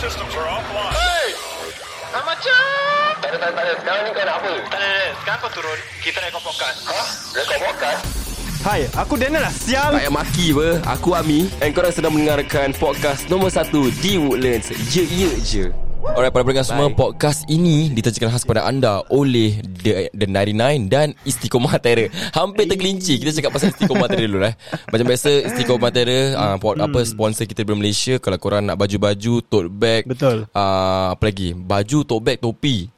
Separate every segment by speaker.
Speaker 1: systems are offline.
Speaker 2: Hey! Ah, macam?
Speaker 3: Tak ada, tak ada, tak ada. Sekarang ni kau nak apa?
Speaker 2: Tak ada, tak ada. Sekarang kau turun. Kita rekod podcast.
Speaker 3: Ha? Rekod podcast?
Speaker 4: Hai, aku Daniel lah sial.
Speaker 5: Tak payah maki apa Aku Ami And korang sedang mendengarkan Podcast nombor 1 Di Woodlands Ye ye je Alright para pendengar semua Podcast ini Ditajakan khas kepada anda Oleh The, The 99 Dan Istiqomah Terror Hampir tergelincir Kita cakap pasal Istiqomah Terror dulu lah Macam biasa Istiqomah Terror uh, pot, Apa sponsor kita dari Malaysia Kalau korang nak baju-baju Tote bag
Speaker 4: Betul.
Speaker 5: uh, Apa lagi Baju, tote bag, topi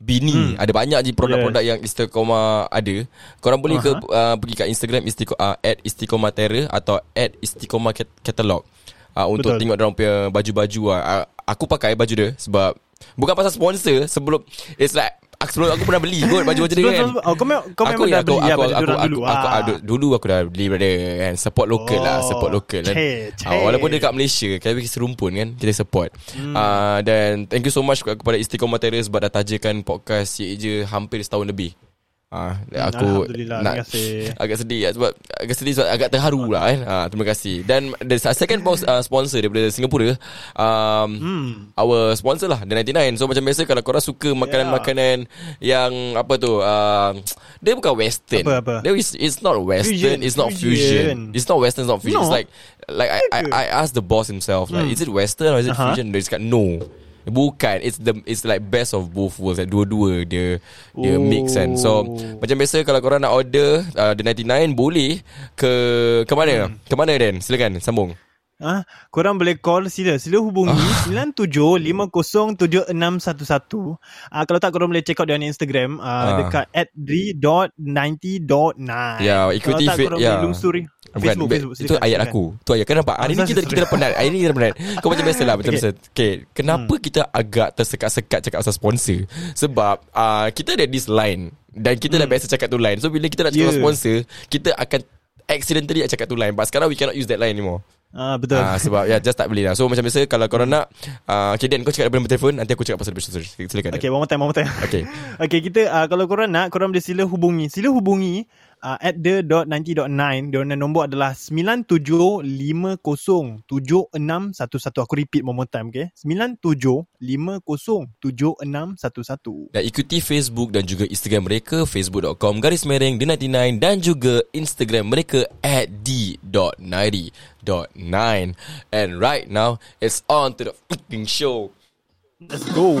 Speaker 5: Bini hmm. Ada banyak je produk-produk yes. yang Istiqomah ada Korang boleh uh-huh. ke uh, Pergi kat Instagram Istiqomah uh, At Istiqomah Terror Atau at Istiqomah Cat- Catalog uh, Untuk
Speaker 4: Betul.
Speaker 5: tengok orang punya Baju-baju lah. uh, Aku pakai baju dia Sebab Bukan pasal sponsor Sebelum It's like aku, Sebelum aku pernah beli kot Baju-baju dia kan
Speaker 4: Oh, kau memang kau memang dah beli ya baju diorang dulu.
Speaker 5: aku, aku,
Speaker 4: Ah.
Speaker 5: aku, dulu aku dah beli brother kan support local lah
Speaker 4: Oh,
Speaker 5: support local kan
Speaker 4: cek, cek.
Speaker 5: Ah, walaupun dia kat Malaysia kami serumpun kan kita support hmm. uh, dan thank you so much kepada Istiqomah Terror sebab dah tajakan podcast Ye je hampir setahun lebih Ah, aku
Speaker 4: Hmm, Alhamdulillah, terima kasih.
Speaker 5: agak sedih lah sebab agak sedih sebab agak terharu lah kan. Ah, terima kasih. Dan the second pos- uh, sponsor daripada Singapura um,
Speaker 4: Hmm.
Speaker 5: our sponsor lah The 99 So macam biasa Kalau korang suka Makanan-makanan Yang Apa tu uh, Dia bukan western
Speaker 4: Apa, apa?
Speaker 5: Dia is, It's not western
Speaker 4: Fusion.
Speaker 5: It's not fusion.
Speaker 4: Fusion.
Speaker 5: It's not western It's not fusion
Speaker 4: No.
Speaker 5: It's like Like I, I, I asked the boss himself like, Is it western or is it
Speaker 4: Uh-huh.
Speaker 5: fusion Dia cakap no Bukan. It's the It's like best of both worlds. Like, Dua-dua Dia Dia
Speaker 4: Oh.
Speaker 5: mix kan. So Macam biasa Kalau korang nak order uh, The 99 Boleh Ke Ke mana? Ke mana Dan? Silakan Sambung
Speaker 4: Ah, korang boleh call sila sila hubungi
Speaker 5: Ah.
Speaker 4: 97502611. Ah kalau tak korang boleh check out dia on Instagram ah,
Speaker 5: Ah.
Speaker 4: dekat @dri.90.9.
Speaker 5: Ya, ikuti
Speaker 4: Kalau tak
Speaker 5: fe-
Speaker 4: korang
Speaker 5: ya.
Speaker 4: boleh lungsuri
Speaker 5: Bukan,
Speaker 4: Facebook, Facebook.
Speaker 5: Itu
Speaker 4: silakan,
Speaker 5: ayat
Speaker 4: silakan.
Speaker 5: aku Tu ayat Kenapa Hari ni
Speaker 4: Ah,
Speaker 5: kita kita dah penat Hari ni kita dah penat Kau macam biasa lah Macam
Speaker 4: Okay.
Speaker 5: biasa Okay Kenapa kita agak tersekat-sekat Cakap pasal sponsor Sebab uh, Kita ada this line Dan kita dah biasa cakap tu line So bila kita nak cakap
Speaker 4: Hmm. Yeah.
Speaker 5: sponsor Kita akan Accidentally nak cakap tu line But sekarang we cannot use that line anymore
Speaker 4: Ah betul.
Speaker 5: Ah, sebab ya just tak boleh lah So macam biasa Kalau korang nak uh, Okay Dan kau cakap daripada telefon Nanti aku cakap pasal the sponsor Silakan
Speaker 4: Okay, one more time, one more time.
Speaker 5: Okay
Speaker 4: Okay, kita uh, kalau korang nak, korang boleh sila hubungi. Sila hubungi uh, at the.90.9. Diorang nombor adalah 97507611. Aku repeat one more time, okay? 97507611.
Speaker 5: Dan ikuti Facebook dan juga Instagram mereka facebook.com garis miring D99 dan juga Instagram mereka at d.90.9 And right now, it's on to the fucking show.
Speaker 4: Let's go.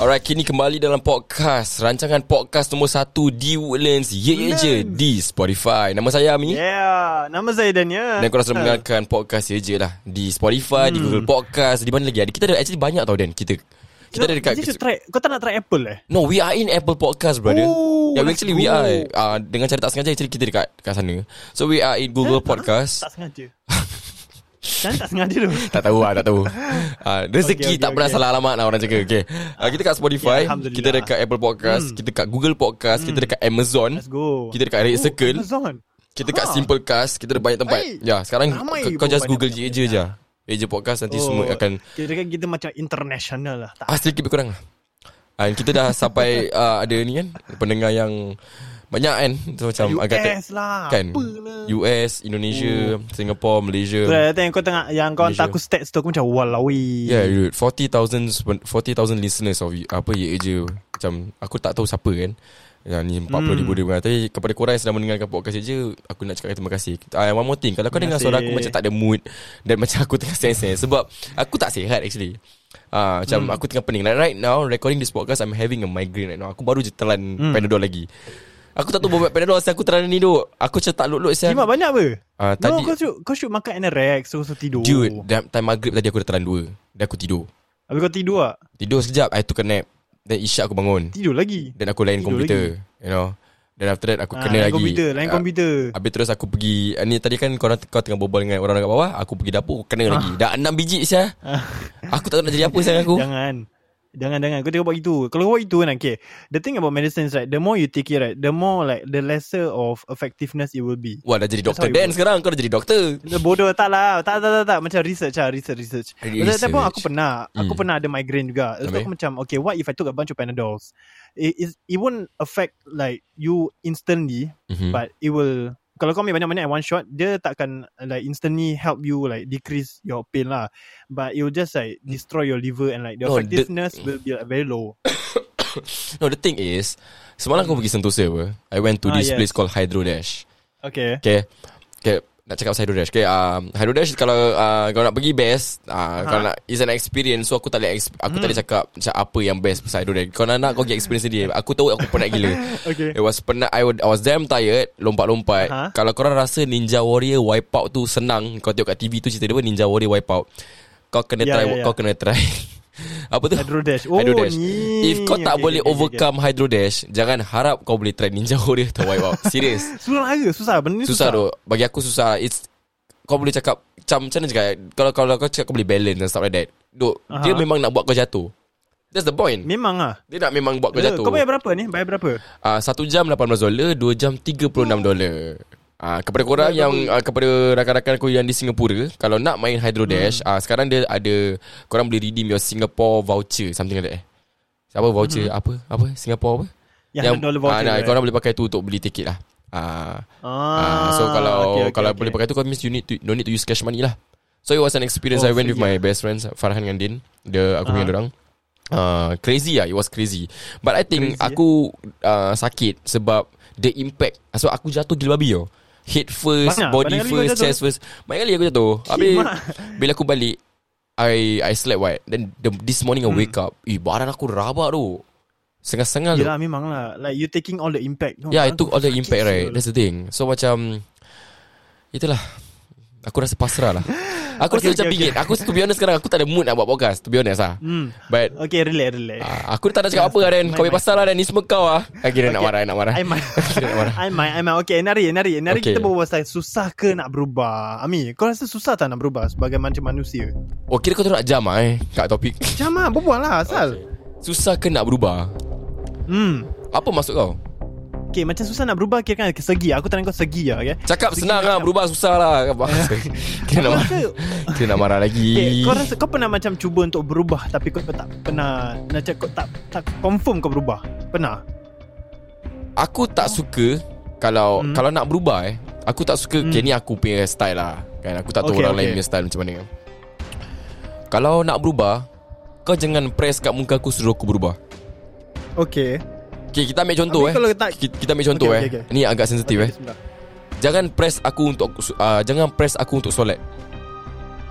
Speaker 5: Alright, kini kembali dalam podcast Rancangan podcast nombor 1 di Woodlands Ye Ye Je di Spotify Nama saya Ami
Speaker 4: Yeah, nama saya Daniel.
Speaker 5: Dan korang sedang mendengarkan podcast Ye Je lah Di Spotify, di Google Podcast Di mana lagi ada Kita ada actually banyak tau Dan kita Kita ada dekat
Speaker 4: try, kau tak nak try Apple eh?
Speaker 5: No, we are in Apple Podcast, brother.
Speaker 4: Oh,
Speaker 5: yeah, we actually we are. Uh, dengan cara tak sengaja, actually kita dekat kat sana. So we are in Google Podcast.
Speaker 4: Tak sengaja. Kan tak sengaja tu.
Speaker 5: tak tahu lah, tak tahu. Uh, rezeki
Speaker 4: Okay, okay,
Speaker 5: tak pernah
Speaker 4: okay.
Speaker 5: salah alamat lah orang cakap. Okay. Uh, kita kat Spotify,
Speaker 4: Ya, Alhamdulillah.
Speaker 5: kita dekat Apple Podcast, kita dekat Google Podcast, kita dekat Amazon,
Speaker 4: Let's go.
Speaker 5: kita dekat Red
Speaker 4: Oh,
Speaker 5: Circle,
Speaker 4: Amazon.
Speaker 5: kita dekat
Speaker 4: Ha.
Speaker 5: Simplecast, kita ada banyak tempat. Ya, sekarang kau, just Google je je je. Je Podcast nanti semua akan
Speaker 4: Kira kan kita macam international lah. Tak
Speaker 5: Ah sedikit lebih kurang lah kita dah sampai uh, Ada ni kan Pendengar yang Banyak kan So macam
Speaker 4: US
Speaker 5: agak ter-
Speaker 4: lah.
Speaker 5: Kan
Speaker 4: Apalah.
Speaker 5: US Indonesia Singapore Malaysia
Speaker 4: Tu lah yang kau tengah Yang kau hantar aku stats tu Aku macam Walawi
Speaker 5: Yeah dude 40,000 40,000 listeners of Apa ye je Macam Aku tak tahu siapa kan yang ni 40
Speaker 4: Hmm.
Speaker 5: ribu dia dengar Tapi kepada korang yang sedang mendengarkan podcast je Aku nak cakap terima kasih uh, One more thing Kalau kau dengar suara aku Macam tak ada mood Dan macam aku tengah sensor Sebab Aku tak sihat actually Ah, macam
Speaker 4: Hmm.
Speaker 5: aku tengah pening like right now recording this podcast I'm having a migraine right now. Aku baru je telan
Speaker 4: Hmm.
Speaker 5: Panadol lagi. Aku tak tahu bawa Panadol Saya aku telan ni duk. Aku macam tak saya.
Speaker 4: Jimat banyak apa?
Speaker 5: Ah,
Speaker 4: no,
Speaker 5: tadi
Speaker 4: kau should, kau should makan Anorex So, so tidur
Speaker 5: dude, dalam time maghrib tadi aku dah telan dua. Dan aku tidur.
Speaker 4: Habis kau tidur tak?
Speaker 5: Tidur sekejap I took a nap. Dan isyak aku bangun.
Speaker 4: Tidur lagi
Speaker 5: Dan aku lain
Speaker 4: Tidur
Speaker 5: komputer, you know. Dan after that aku
Speaker 4: Ah,
Speaker 5: kena
Speaker 4: lain
Speaker 5: lagi.
Speaker 4: komputer Lain
Speaker 5: Ah,
Speaker 4: komputer
Speaker 5: Habis terus aku pergi Ni tadi kan kau, kau tengah berbual dengan orang dekat bawah Aku pergi dapur Kena lagi Dah enam biji saya Aku tak tahu nak jadi apa sayang aku
Speaker 4: Jangan Jangan jangan kau jangan buat itu. Kalau kau buat itu kan okay. The thing about medicine is right, the more you take it right, the more like the lesser of effectiveness it will be.
Speaker 5: Wah dah jadi
Speaker 4: That's
Speaker 5: doktor Dan sekarang Kau dah jadi doktor
Speaker 4: bodoh tak lah Tak tak tak, tak. Macam research lah Research research
Speaker 5: Research.
Speaker 4: Research pun aku pernah Aku
Speaker 5: Hmm.
Speaker 4: pernah ada migraine juga So
Speaker 5: Habis?
Speaker 4: aku macam Okay what if I took a bunch of Panadols It, it, it won't affect Like you instantly
Speaker 5: Mhm.
Speaker 4: But it will Kalau kau ambil banyak-banyak in one shot Dia takkan Like instantly help you Like decrease your pain lah. But it will just like Destroy your liver And like The
Speaker 5: No, the-
Speaker 4: effectiveness will be like, very low.
Speaker 5: No the thing is Semalam aku pergi Sentosa apa? I went to
Speaker 4: Ah,
Speaker 5: this
Speaker 4: yes.
Speaker 5: place called Hydro Dash.
Speaker 4: Okay.
Speaker 5: Okay? Okay nak cakap pasal Hydro Dash. Okay um, Hydro Dash kalau uh, Kau nak pergi best uh,
Speaker 4: Ha.
Speaker 5: Kalau nak It's an experience So aku tak boleh exp- Aku tak boleh cakap Macam apa yang best Pasal Hydro Dash. Kau nak nak Kau pergi experience sendiri. Aku tahu aku penat gila.
Speaker 4: Okay.
Speaker 5: It was penat I, I was damn tired Lompat-lompat.
Speaker 4: Ha?
Speaker 5: Kalau korang rasa Ninja Warrior Wipeout tu senang Kau tengok kat TV tu cerita dia apa Ninja Warrior Wipeout. Kau kena
Speaker 4: Ya,
Speaker 5: try
Speaker 4: ya, ya.
Speaker 5: Kau kena try Apa tu?
Speaker 4: Hydro Dash Oh
Speaker 5: Hydro Dash
Speaker 4: ni.
Speaker 5: If kau tak
Speaker 4: Okay,
Speaker 5: boleh
Speaker 4: okay, okay,
Speaker 5: overcome Hydro Dash Jangan harap kau boleh try Ninja Warrior atau Wipeout Serius
Speaker 4: okay. Susah ke Susah. Benda ni
Speaker 5: Susah
Speaker 4: susah,
Speaker 5: tu. Bagi aku susah. It's Kau boleh cakap Macam macam mana cakap? Kalau kalau kau cakap kau boleh balance And stuff like that. Duk,
Speaker 4: Aha.
Speaker 5: Dia memang nak buat kau jatuh. That's the point.
Speaker 4: Memang lah.
Speaker 5: Dia nak memang buat kau
Speaker 4: Eh,
Speaker 5: jatuh.
Speaker 4: Kau bayar berapa ni? Bayar berapa?
Speaker 5: uh, Satu jam 18 dolar Dua jam 36 dolar uh, Kepada korang yang uh, Kepada rakan-rakan aku yang di Singapura Kalau nak main Hydro Dash uh, Sekarang dia ada Korang boleh redeem your Singapore voucher Something like that eh. Apa voucher? Apa? Apa? Singapore apa?
Speaker 4: Yang $100 voucher,
Speaker 5: ah, nah,
Speaker 4: right?
Speaker 5: Korang boleh pakai tu Untuk beli tiket lah. Uh,
Speaker 4: Ah,
Speaker 5: uh, So kalau
Speaker 4: okay, okay,
Speaker 5: Kalau
Speaker 4: okay.
Speaker 5: boleh pakai tu Kau means you need to Don't need to use cash money lah. So it was an experience
Speaker 4: Oh,
Speaker 5: I went with
Speaker 4: free,
Speaker 5: my best friends Farhan dengan Din Dia Aku punya
Speaker 4: Ah.
Speaker 5: orang Uh, crazy lah It was crazy. But I think
Speaker 4: Crazy, eh?
Speaker 5: Aku uh, Sakit Sebab The impact Sebab aku jatuh gila babi tau Head first
Speaker 4: Banyak?
Speaker 5: Body
Speaker 4: Banyak
Speaker 5: first
Speaker 4: jatuh?
Speaker 5: Chest first Banyak kali aku jatuh Habis. Bila aku balik I I slept right Then the, this morning I
Speaker 4: Hmm.
Speaker 5: wake up Eh badan aku rabak tu Sengah-sengah tu
Speaker 4: Yelah memang lah Like you taking all the impact no,
Speaker 5: Yeah, I took all the impact right. That's the thing. So macam itulah. Aku rasa pasrah lah. Aku rasa
Speaker 4: Okay,
Speaker 5: macam
Speaker 4: okay,
Speaker 5: bingit. Aku to be honest sekarang aku tak ada mood nak buat podcast. To be honest lah.
Speaker 4: Hmm.
Speaker 5: But
Speaker 4: Okay relax relax
Speaker 5: uh, aku tak nak cakap apa lah Dan. Kau ambil pasal lah Dan. Ni semua kau lah. Ah, kira nak
Speaker 4: Okay.
Speaker 5: marah, nak marah.
Speaker 4: I might
Speaker 5: nak.
Speaker 4: I might I might Okay Nari Nari Nari
Speaker 5: Okay.
Speaker 4: kita berbual pasal Susah ke nak berubah Ami Kau rasa susah tak nak berubah Sebagai macam manusia
Speaker 5: Oh kira kau tu nak jam lah eh. Kat topik.
Speaker 4: Macam lah Berbual lah asal
Speaker 5: Susah ke nak berubah?
Speaker 4: Hmm
Speaker 5: Apa maksud kau?
Speaker 4: Okay macam susah nak berubah Kira kan segi Aku tanya kau segi lah okay
Speaker 5: Cakap
Speaker 4: Segi
Speaker 5: senang lah.
Speaker 4: macam-
Speaker 5: Berubah susah lah. Kira nak marah. Kira nak marah lagi.
Speaker 4: Okay, kau rasa kau pernah macam cuba untuk berubah tapi kau tak pernah macam kau tak tak confirm kau berubah. Pernah?
Speaker 5: Aku tak suka kalau
Speaker 4: Hmm.
Speaker 5: kalau nak berubah eh. Aku tak suka
Speaker 4: Hmm.
Speaker 5: okay, ni aku punya style lah. Kan aku tak tahu
Speaker 4: Okay,
Speaker 5: orang
Speaker 4: okay.
Speaker 5: lain punya style macam mana. Kalau nak berubah, kau jangan press kat muka aku suruh aku berubah.
Speaker 4: Okay.
Speaker 5: Okay, kita ambil contoh
Speaker 4: Habis
Speaker 5: eh.
Speaker 4: kalau
Speaker 5: Kita, kita ambil contoh
Speaker 4: Okay,
Speaker 5: eh.
Speaker 4: okay, okay.
Speaker 5: Ni agak sensitif eh.
Speaker 4: bismillah.
Speaker 5: Jangan press aku untuk uh, jangan press aku untuk solat.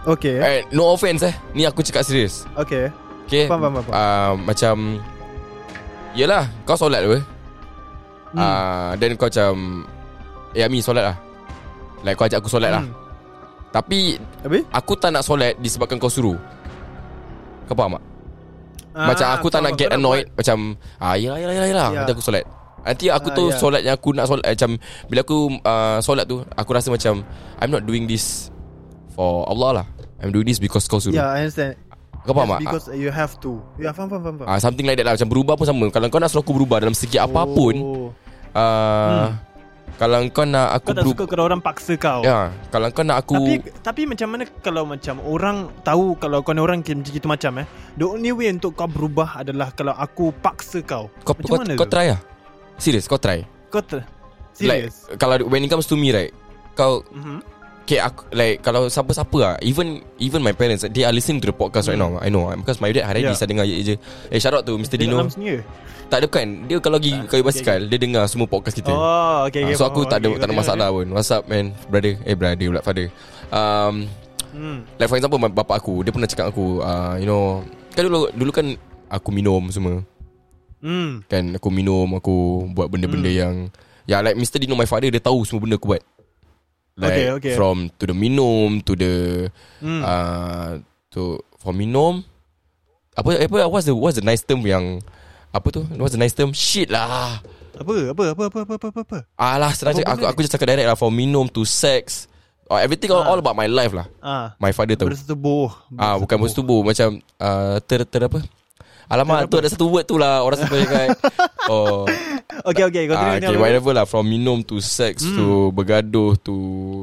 Speaker 4: Okay.
Speaker 5: Eh, no offense eh. Ni aku cakap serius.
Speaker 4: Okay.
Speaker 5: Okay.
Speaker 4: Faham, faham, faham.
Speaker 5: Uh, macam Yelah, kau solat apa?
Speaker 4: Hmm.
Speaker 5: Ah, then kau macam Eh Ami solat lah Like kau ajak aku solat lah
Speaker 4: Hmm.
Speaker 5: Tapi
Speaker 4: Habis?
Speaker 5: Aku tak nak solat Disebabkan kau suruh Kau faham tak?
Speaker 4: Ah,
Speaker 5: macam aku tak nak get annoyed Macam Ah yelah yelah yelah, yelah.
Speaker 4: Ya.
Speaker 5: Nanti aku solat Nanti aku
Speaker 4: Ah,
Speaker 5: tu
Speaker 4: ya.
Speaker 5: solat yang aku nak solat eh, Macam Bila aku uh, solat tu Aku rasa macam I'm not doing this For Allah lah I'm doing this because kau suruh
Speaker 4: Yeah, I understand.
Speaker 5: Kau faham tak?
Speaker 4: Because you have to. Yeah, faham, faham, faham. faham.
Speaker 5: Ah, Something like that lah Macam berubah pun sama Kalau kau nak suruh aku berubah Dalam segi apapun
Speaker 4: Oh.
Speaker 5: uh, Kalau kau nak aku
Speaker 4: Kau tak suka kalau orang paksa kau.
Speaker 5: Ya Kalau kau nak aku
Speaker 4: Tapi tapi macam mana kalau macam orang tahu kalau kau ni orang macam gitu macam eh. The only way untuk kau berubah adalah kalau aku paksa kau.
Speaker 5: Kau,
Speaker 4: macam
Speaker 5: kau,
Speaker 4: mana
Speaker 5: kau
Speaker 4: tu?
Speaker 5: try lah Serius kau try
Speaker 4: Kau
Speaker 5: Like
Speaker 4: Serius.
Speaker 5: Kalau when it comes to me right Kau
Speaker 4: Mhm.
Speaker 5: Okay aku Like Kalau siapa-siapa lah Even Even my parents They are listening to the podcast right now I know Because my dad hari ni
Speaker 4: Hmm. Yeah.
Speaker 5: Saya dengar je, je Eh shout out to Mr.
Speaker 4: Dia
Speaker 5: Dino. Tak ada kan Dia kalau pergi kayu basikal Dia dengar semua podcast kita
Speaker 4: Oh, okay,
Speaker 5: Ah,
Speaker 4: okay.
Speaker 5: So aku
Speaker 4: faham,
Speaker 5: tak ada
Speaker 4: okay,
Speaker 5: Tak ada
Speaker 4: okay,
Speaker 5: masalah pun What's up man Brother Eh brother pula father um,
Speaker 4: Hmm.
Speaker 5: Like for example my- Bapak aku Dia pernah cakap aku uh, You know Kan dulu Dulu kan Aku minum semua
Speaker 4: Hmm.
Speaker 5: Kan aku minum Aku buat benda-benda
Speaker 4: Hmm.
Speaker 5: yang Ya like Mr. Dino my father Dia tahu semua benda aku buat Like
Speaker 4: Okay, okay.
Speaker 5: From to the minum To the
Speaker 4: Hmm.
Speaker 5: uh, To For minum Apa apa What's the What's the nice term yang Apa tu What's the nice term Shit lah
Speaker 4: Apa? Apa? Apa? Apa? Apa? Apa? Apa?
Speaker 5: Alah senang cakap Aku, aku just cakap direct lah For minum to sex or Everything all,
Speaker 4: Ah.
Speaker 5: all about my life lah
Speaker 4: Ah,
Speaker 5: My father tahu
Speaker 4: bersetubuh.
Speaker 5: Ah bukan bersetubuh Macam uh, ter, ter apa Alamak tu ada satu word tu lah Orang sampai cakap. Oh.
Speaker 2: Okay okay
Speaker 5: ah,
Speaker 2: continue
Speaker 5: Okay
Speaker 2: Niall.
Speaker 5: whatever lah From minum to sex To bergaduh To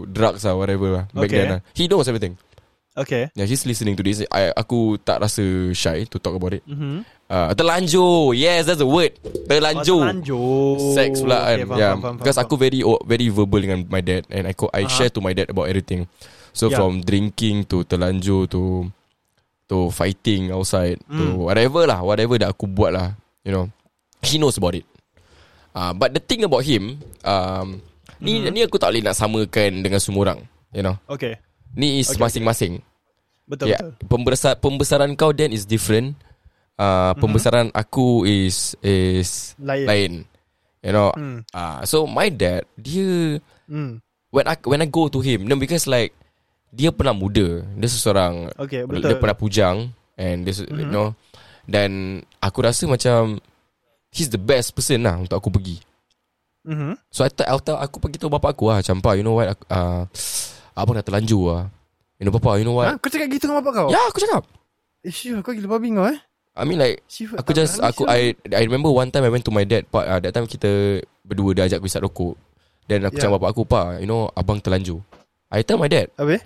Speaker 5: drugs lah Whatever lah. Back
Speaker 2: Okay.
Speaker 5: then lah. He knows everything.
Speaker 2: Okay.
Speaker 5: Yeah he's listening to this. I, Aku tak rasa shy To talk about it.
Speaker 2: Mhm.
Speaker 5: uh, Terlanjur. Yes that's the word. Terlanjur.
Speaker 2: Oh, terlanjur.
Speaker 5: Sex pula kan.
Speaker 2: Okay, faham,
Speaker 5: yeah.
Speaker 2: faham, faham,
Speaker 5: Because
Speaker 2: faham.
Speaker 5: aku very oh, Very verbal dengan my dad And I, I share to my dad About everything. So
Speaker 2: Yeah.
Speaker 5: from drinking To terlanjur To To fighting outside To
Speaker 2: Hmm.
Speaker 5: whatever lah Whatever that aku buat lah You know He knows about it uh, But the thing about him um, Ni
Speaker 2: Hmm.
Speaker 5: ni aku tak boleh nak samakan Dengan semua orang You know
Speaker 2: Okay
Speaker 5: Ni is
Speaker 2: Okay, okay.
Speaker 5: masing-masing
Speaker 2: Betul
Speaker 5: yeah.
Speaker 2: betul
Speaker 5: Pembesar, Pembesaran kau then is different uh, Pembesaran aku is Is
Speaker 2: Lain.
Speaker 5: Lain You know
Speaker 2: Hmm.
Speaker 5: uh, So my dad Dia
Speaker 2: Hmm.
Speaker 5: When I when I go to him no, Because like Dia pernah muda. Dia seseorang
Speaker 2: Okay
Speaker 5: Dia
Speaker 2: betul.
Speaker 5: pernah pujang And this you know. Dan Aku rasa macam He's the best person lah Untuk aku pergi.
Speaker 2: Mhm.
Speaker 5: So I tell, I'll tell Aku pergi tahu bapak aku lah Macam pa you know what? Aku, uh, Abang dah terlanjur lah You know papa you know
Speaker 2: Ha?
Speaker 5: what
Speaker 2: Kau cakap gitu dengan bapak kau?
Speaker 5: Ya aku cakap.
Speaker 2: Eh sure kau gila babi kau eh?
Speaker 5: I mean like
Speaker 2: Sure,
Speaker 5: Aku just Aku I I remember one time I went to my dad Pak uh, That time kita Berdua dia ajak isap rokok. Dan aku
Speaker 2: Yeah.
Speaker 5: cakap bapak aku Pak you know Abang terlanjur. I tell my dad.
Speaker 2: Habis?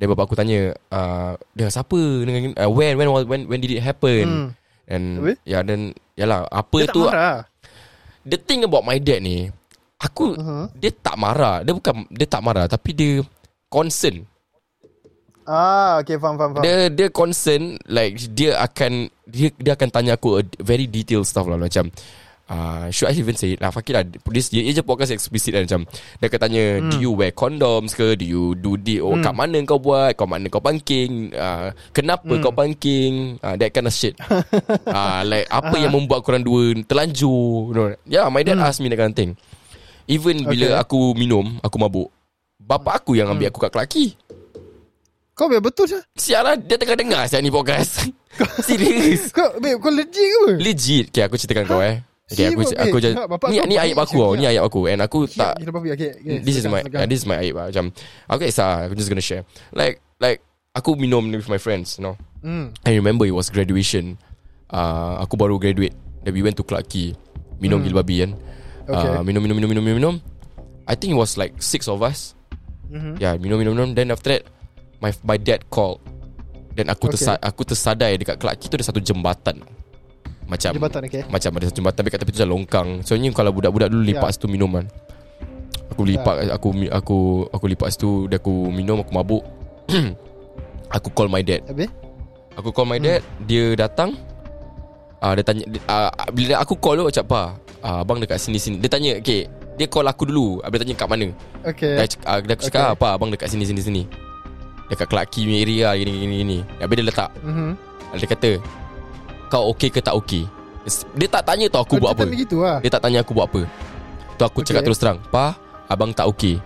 Speaker 5: Dan bapak aku tanya uh, Dengan siapa dengan, uh, When when when when did it happen
Speaker 2: Hmm.
Speaker 5: And
Speaker 2: Habis?
Speaker 5: Ya dan Yalah Apa
Speaker 2: Dia tak
Speaker 5: tu
Speaker 2: marah
Speaker 5: The thing about my dad ni Aku
Speaker 2: Uh-huh.
Speaker 5: Dia tak marah Dia bukan Dia tak marah Tapi dia Concern
Speaker 2: Ah okay faham faham faham
Speaker 5: Dia dia concern like dia akan dia dia akan tanya aku a very detailed stuff lah macam uh, should I even say it? Lah Fuck it lah. This, dia, dia je podcast explicit lah macam Dia akan tanya hmm. Do you wear condoms ke? Do you do the Oh hmm. kat mana kau buat? Kat mana kau pangking? Uh, Kenapa hmm. kau pangking? Uh, That kind of shit. Uh, Like apa yang membuat korang dua Terlanjur? You know? Yeah my dad hmm. ask me that kind of thing. Even bila
Speaker 2: Okay.
Speaker 5: aku minum Aku mabuk Bapak aku yang ambil aku kat Clarke Quay
Speaker 2: Kau biar betul je.
Speaker 5: Sial lah Dia tengah dengar Sial ni podcast. Serius.
Speaker 2: Kau babe kau legit ke apa?
Speaker 5: Legit. Okay aku ceritakan kau eh Okay aku
Speaker 2: Serious,
Speaker 5: aku
Speaker 2: bapak
Speaker 5: Ni ni ayat aku tau. Ni ayat aku And aku tak
Speaker 2: okay, okay
Speaker 5: This is my This is my ayat Macam Aku tak kisah Aku just gonna share. Like Like Aku minum with my friends You know.
Speaker 2: Hmm.
Speaker 5: I remember it was graduation. Uh, Aku baru graduate. Then we went to Clarke Quay Minum gila babi kan.
Speaker 2: Hmm. Okay.
Speaker 5: uh, Minum minum minum minum minum minum. I think it was like Six of us.
Speaker 2: Mhm.
Speaker 5: Yeah minum minum minum. Then after that My my dad called. Then aku
Speaker 2: Okay.
Speaker 5: tersa, aku tersadar Dekat Clarke Quay tu ada satu jembatan Macam
Speaker 2: Jembatan, okay.
Speaker 5: Macam ada satu jembatan Tapi kat tepi tu ada longkang. So ni kalau budak-budak dulu Lipat
Speaker 2: Ya.
Speaker 5: situ minum kan. Aku lipat Aku mi- aku aku lipat situ Dia aku minum Aku mabuk. Aku call my dad.
Speaker 2: Habis?
Speaker 5: Aku call my dad Dia datang. Uh, Dia tanya uh, Bila aku call tu Macam apa uh, Abang dekat sini-sini Dia tanya Okay Dia call aku dulu. Dia tanya kat mana?
Speaker 2: Okay
Speaker 5: Dia, uh, dia aku cakap
Speaker 2: Okay.
Speaker 5: apa Abang dekat sini-sini-sini Dekat Clarke Quay punya area lah Gini gini gini. Habis dia letak.
Speaker 2: Mhm.
Speaker 5: Dia kata Kau okay ke tak okay Dia tak tanya tau aku
Speaker 2: Kau
Speaker 5: buat apa.
Speaker 2: Gitu lah.
Speaker 5: Dia tak tanya aku buat apa. Tu aku
Speaker 2: Okay.
Speaker 5: cakap terus terang Pa Abang tak okay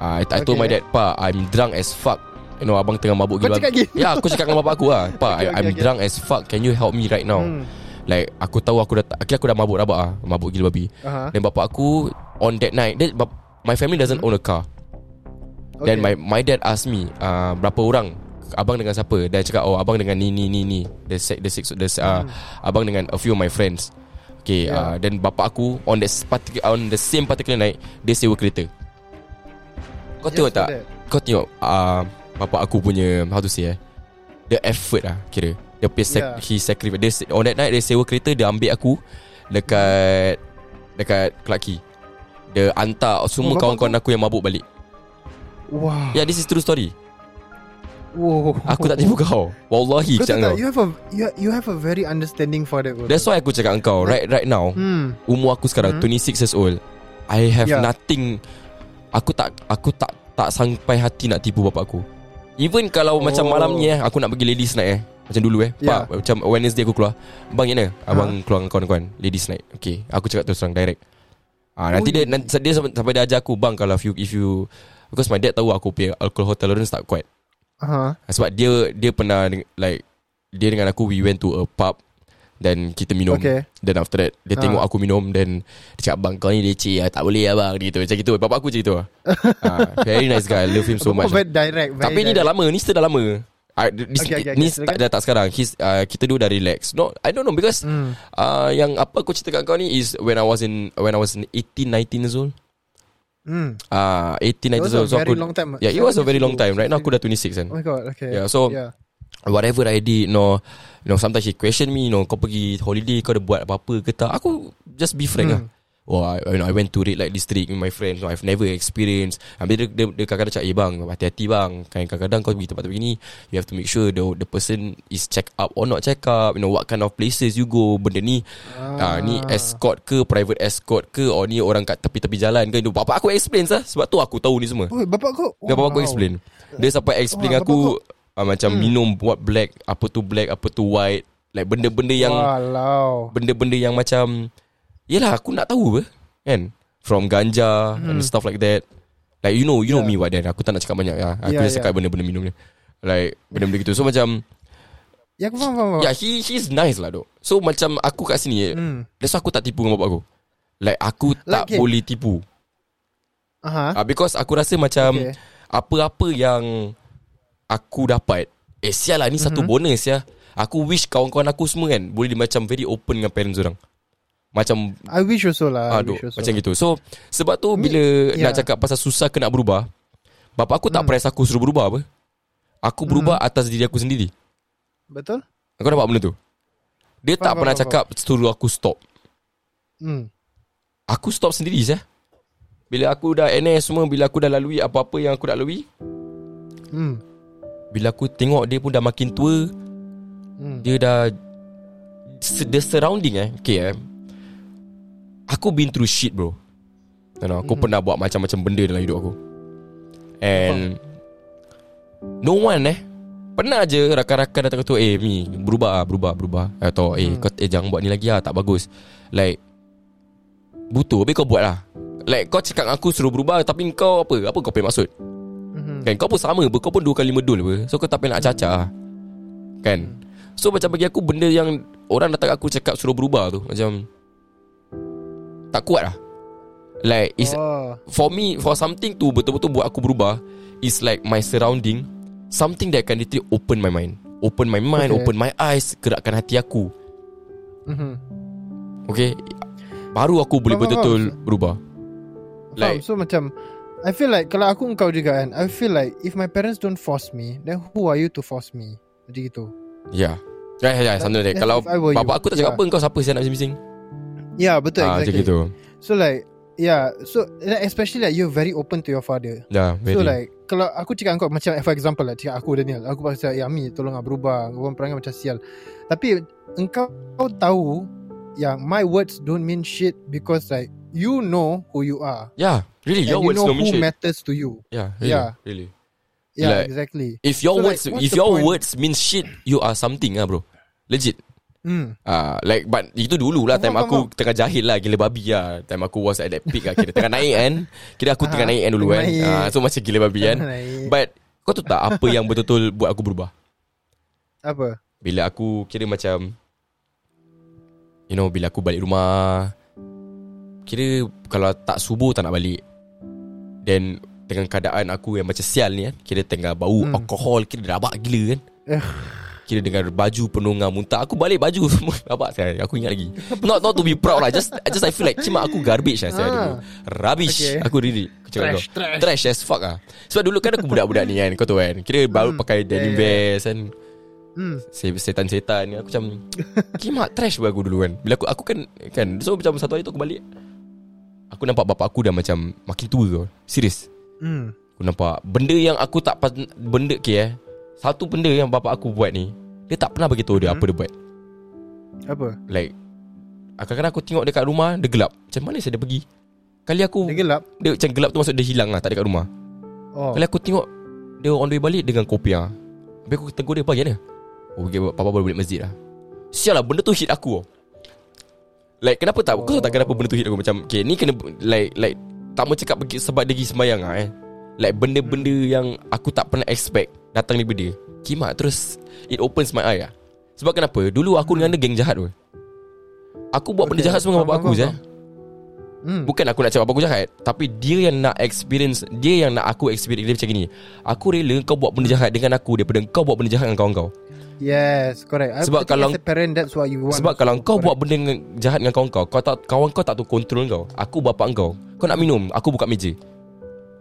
Speaker 5: uh, I, I told
Speaker 2: Okay.
Speaker 5: my dad Pa I'm drunk as fuck. You know abang tengah mabuk
Speaker 2: Kau
Speaker 5: gila.
Speaker 2: cakap?
Speaker 5: Ya aku cakap dengan bapak aku lah Pa
Speaker 2: Okay,
Speaker 5: I, I'm
Speaker 2: okay, okay.
Speaker 5: drunk as fuck. Can you help me right now?
Speaker 2: Hmm.
Speaker 5: Like aku tahu aku dah Akhirnya aku dah mabuk rabak lah Mabuk gila babi.
Speaker 2: Aha.
Speaker 5: Dan bapak aku On that night bap- My family doesn't own a car. Then my my dad asked me uh, Berapa orang Abang dengan siapa? Dia cakap Oh abang dengan ni ni ni ni. The six, the six the, uh, Abang dengan a few of my friends. Okay
Speaker 2: Hmm. Yeah.
Speaker 5: uh, Dan bapak aku On the particular On the same particular night Dia sewa kereta. Kau
Speaker 2: Yes,
Speaker 5: tak?
Speaker 2: that.
Speaker 5: Kau tengok uh, Bapak aku punya How to say eh The effort lah Kira. Dia punya sac-
Speaker 2: Yeah.
Speaker 5: He sacrifice dia, On that night Dia sewa kereta Dia ambil aku Dekat Dekat Clarke Quay. Dia hantar Semua
Speaker 2: Oh,
Speaker 5: kawan-kawan aku Yang mabuk balik.
Speaker 2: Wow
Speaker 5: Yeah this is true story
Speaker 2: wow.
Speaker 5: Aku tak tipu kau. Wallahi
Speaker 2: Kau tak
Speaker 5: kau.
Speaker 2: You have a you, you have a very understanding father bro.
Speaker 5: That's why aku cakap engkau Right right now
Speaker 2: Hmm.
Speaker 5: Umur aku sekarang 26 years old I have
Speaker 2: Yeah.
Speaker 5: nothing. Aku tak Aku tak Tak sampai hati nak tipu bapak aku. Even kalau oh. macam malam ni eh Aku nak pergi ladies night eh. Macam dulu eh.
Speaker 2: Yeah.
Speaker 5: Pak Macam Wednesday aku keluar. Bang ni Abang keluar dengan kawan-kawan Ladies night. Okay Aku cakap terus terang direct. Ah, nanti
Speaker 2: Oh,
Speaker 5: dia nanti, dia sampai, sampai dia ajar aku bang kalau if you if you because my dad tahu aku punya alcohol tolerance tak kuat.
Speaker 2: Aha.
Speaker 5: Sebab dia dia pernah like dia dengan aku we went to a pub dan kita minum.
Speaker 2: Okay.
Speaker 5: Then after that dia
Speaker 2: Ah.
Speaker 5: tengok aku minum then dia cakap bang kau ni leceh lah, tak boleh lah bang gitu. Macam gitu. Bapak aku macam gitu. ah, very nice guy. I love him so much.
Speaker 2: Very direct very
Speaker 5: Tapi ni dah lama, ni cerita dah lama. I, this,
Speaker 2: Okay, okay,
Speaker 5: ni
Speaker 2: okay,
Speaker 5: tak, dah tak sekarang uh, Kita do dah relax No I don't know because
Speaker 2: Hmm.
Speaker 5: uh, Yang apa aku cerita kat kau ni Is when I was in When I was in 18 19 years old
Speaker 2: Hmm.
Speaker 5: Ah, uh, 18
Speaker 2: It
Speaker 5: 19
Speaker 2: was
Speaker 5: years old
Speaker 2: a
Speaker 5: so aku,
Speaker 2: long time.
Speaker 5: Yeah it was a very long time Right now aku dah 26 kan
Speaker 2: Oh my god. Okay.
Speaker 5: Yeah, so-
Speaker 2: yeah.
Speaker 5: Whatever I did No You know sometimes she question me You know kau pergi holiday Kau ada buat apa-apa ke tak Aku just be frank
Speaker 2: Hmm.
Speaker 5: lah Oh, I, you know, I went to red light district with my friends. No, I've never experienced. Habis dia, dia, dia kadang-kadang cakap, eh bang, hati-hati bang. Kan kadang-kadang kau pergi tempat begini, you have to make sure the the person is check up or not check up. You know, what kind of places you go. Benda ni, ah. ni escort ke, private escort ke, or ni orang kat tepi-tepi jalan ke. Bapak aku explain lah. Sebab tu aku tahu ni semua.
Speaker 2: Oh, bapak kau.
Speaker 5: Dia bapak aku explain. Dia sampai explain
Speaker 2: Wah,
Speaker 5: aku uh, macam minum what black, apa tu black, apa tu white. Like benda-benda yang
Speaker 2: Walau.
Speaker 5: benda-benda yang macam Yelah aku nak tahu apa Kan From ganja hmm. And stuff like that Like you know You know
Speaker 2: Yeah.
Speaker 5: me what then Aku tak nak cakap banyak ya. Aku
Speaker 2: Yeah,
Speaker 5: just cakap
Speaker 2: yeah.
Speaker 5: benda-benda minum ni Like Benda-benda gitu So macam
Speaker 2: Ya aku faham faham. faham.
Speaker 5: Yeah he he's nice lah dok So macam aku kat sini
Speaker 2: Hmm.
Speaker 5: That's why aku tak tipu dengan bapak aku Like aku tak
Speaker 2: okay.
Speaker 5: boleh tipu
Speaker 2: Aha.
Speaker 5: uh, Because aku rasa macam
Speaker 2: Okay.
Speaker 5: Apa-apa yang Aku dapat Eh sial lah ni satu
Speaker 2: Mhm.
Speaker 5: bonus ya Aku wish kawan-kawan aku semua kan Boleh macam very open dengan parents orang Macam
Speaker 2: I wish also lah.
Speaker 5: Aduh,
Speaker 2: wish also.
Speaker 5: macam gitu. So, sebab tu bila
Speaker 2: ya.
Speaker 5: nak cakap pasal susah ke nak berubah, bapak aku tak
Speaker 2: Hmm.
Speaker 5: press aku suruh berubah apa. Aku berubah atas diri aku sendiri.
Speaker 2: Betul?
Speaker 5: Kau nampak benda tu? Dia tak
Speaker 2: Faham,
Speaker 5: pernah
Speaker 2: faham,
Speaker 5: cakap suruh aku stop.
Speaker 2: Hmm.
Speaker 5: Aku stop sendiri saya. Bila aku dah NS semua, bila aku dah lalui apa-apa yang aku nak lalui,
Speaker 2: Hmm.
Speaker 5: bila aku tengok dia pun dah makin tua,
Speaker 2: Hmm.
Speaker 5: dia dah the surrounding eh. Okay eh. Aku been through shit bro. You know, aku
Speaker 2: Mhm.
Speaker 5: pernah buat macam-macam benda dalam hidup aku. And no one eh. Pernah je rakan-rakan datang kata Eh Mi berubah ah, berubah berubah. Atau eh
Speaker 2: Hmm.
Speaker 5: kau eh, jangan buat ni lagi lah Tak bagus. Like Butuh Habis kau buat lah. Like kau cakap aku suruh berubah Tapi kau apa? Apa kau punya maksud?
Speaker 2: Mhm.
Speaker 5: Kan kau pun sama Kau pun dua kali medul apa. So kau tak payah nak caca lah. Kan? So macam bagi aku Benda yang Orang datang aku cakap Suruh berubah tu Macam Tak kuat lah Like it's,
Speaker 2: Oh.
Speaker 5: For me For something tu Betul-betul buat aku berubah Is like my surrounding Something that can literally Open my mind Open my mind
Speaker 2: Okay.
Speaker 5: Open my eyes Gerakkan hati aku
Speaker 2: Mhm.
Speaker 5: Okay Baru aku boleh betul-betul Berubah? Like
Speaker 2: So macam I feel like Kalau aku engkau juga kan I feel like If my parents don't force me Then who are you to force me Macam gitu
Speaker 5: Yeah Ya, ya, ya, something like that.
Speaker 2: That's
Speaker 5: Kalau
Speaker 2: you.
Speaker 5: bapak aku tak cakap
Speaker 2: Yeah.
Speaker 5: apa, kau siapa saya nak bising-bising?
Speaker 2: Ya yeah, betul
Speaker 5: Ah, macam
Speaker 2: exactly
Speaker 5: gitu.
Speaker 2: So like Yeah So like, especially like You're very open to your father
Speaker 5: Ya, very.
Speaker 2: So like Kalau aku cakap kau Macam for example lah Cakap aku Daniel Aku pasal Ya Mi tolong lah berubah Kau perangai macam sial Tapi Engkau kau tahu Yang my words don't mean shit Because like You know who you are
Speaker 5: yeah, really, your
Speaker 2: you
Speaker 5: words
Speaker 2: know
Speaker 5: don't mean
Speaker 2: who
Speaker 5: shit.
Speaker 2: matters to you
Speaker 5: Yeah, really,
Speaker 2: Yeah.
Speaker 5: really.
Speaker 2: Yeah
Speaker 5: Like-
Speaker 2: exactly
Speaker 5: If your
Speaker 2: So, like,
Speaker 5: words,
Speaker 2: what's
Speaker 5: if your
Speaker 2: point?
Speaker 5: words mean shit, you are something ah, bro. Legit.
Speaker 2: Hmm
Speaker 5: Ah, like but itu dulu lah time
Speaker 2: Faham,
Speaker 5: aku tengah jahil lah gila babi lah. Time aku was at that peak lah kira tengah naik kan. Kira aku tengah
Speaker 2: Ah,
Speaker 5: naik kan dulu kan. Ah, so macam gila babi kan. But kau tahu tak apa yang betul-betul buat aku berubah?
Speaker 2: Apa
Speaker 5: Bila aku kira macam You know Bila aku balik rumah Kira Kalau tak subuh tak nak balik Then Dengan keadaan aku yang macam sial ni kan Kira tengah bau hmm. alkohol Kira rabak gila kan
Speaker 2: Eh.
Speaker 5: Kira dengan baju penunggang muntah Aku balik baju semua Rabak saya Aku ingat lagi Not not to be proud lah Just just I feel like Cuma aku garbage lah saya
Speaker 2: Ah.
Speaker 5: dulu Rubbish
Speaker 2: Okay.
Speaker 5: Aku really aku cakap
Speaker 2: Trash,
Speaker 5: kau.
Speaker 2: trash.
Speaker 5: Trash as fuck lah Sebab dulu kan aku budak-budak ni kan Kau tahu kan Kira baru pakai denim
Speaker 2: Yeah, yeah.
Speaker 5: vest kan
Speaker 2: Hmm
Speaker 5: Se- setan-setan ni aku macam kimak trash buat aku dulu kan. Bila aku aku kan kan so macam satu hari tu aku balik. Aku nampak bapak aku dah macam makin tua kau. Serius.
Speaker 2: Hmm
Speaker 5: Aku nampak benda yang aku tak benda ke eh. Satu benda yang bapak aku buat ni, dia tak pernah bagi tahu dia
Speaker 2: Hmm.
Speaker 5: apa dia buat.
Speaker 2: Apa
Speaker 5: Like kadang-kadang aku tengok dekat rumah dia gelap. Macam mana saya dia pergi? Kali aku
Speaker 2: Dia gelap
Speaker 5: dia macam gelap tu maksud dia hilang lah tak dekat rumah.
Speaker 2: Oh
Speaker 5: Kali aku tengok dia on the way balik dengan kopiah. Habis aku tegur dia pagi mana? Oh, okay, papa baru balik masjid lah. Sial lah, benda tu hit aku. Like, kenapa tak? Kau tahu tak kenapa benda tu hit aku? Macam, okay, ni kena, like, like, tak mau cakap pergi sebab dia pergi sembayang lah eh. Like, benda-benda yang aku tak pernah expect datang daripada dia. Kimak, terus, it opens my eye lah. Sebab kenapa? Dulu aku dengan dia geng jahat tu. Aku buat benda jahat semua dengan bapak aku je.
Speaker 2: Hmm.
Speaker 5: Bukan aku nak cakap apa aku jahat Tapi dia yang nak experience Dia yang nak aku experience Dia macam gini Aku rela kau buat benda jahat dengan aku Daripada kau buat benda jahat dengan kawan kau
Speaker 2: Yes, correct. I
Speaker 5: Sebab kalau-
Speaker 2: parent that's what you want.
Speaker 5: Sebab kalau kau
Speaker 2: Correct.
Speaker 5: buat benda jahat dengan kawan kau kau tak, Kawan kau tak tahu kontrol kau Aku bapak kau Kau nak minum Aku buka meja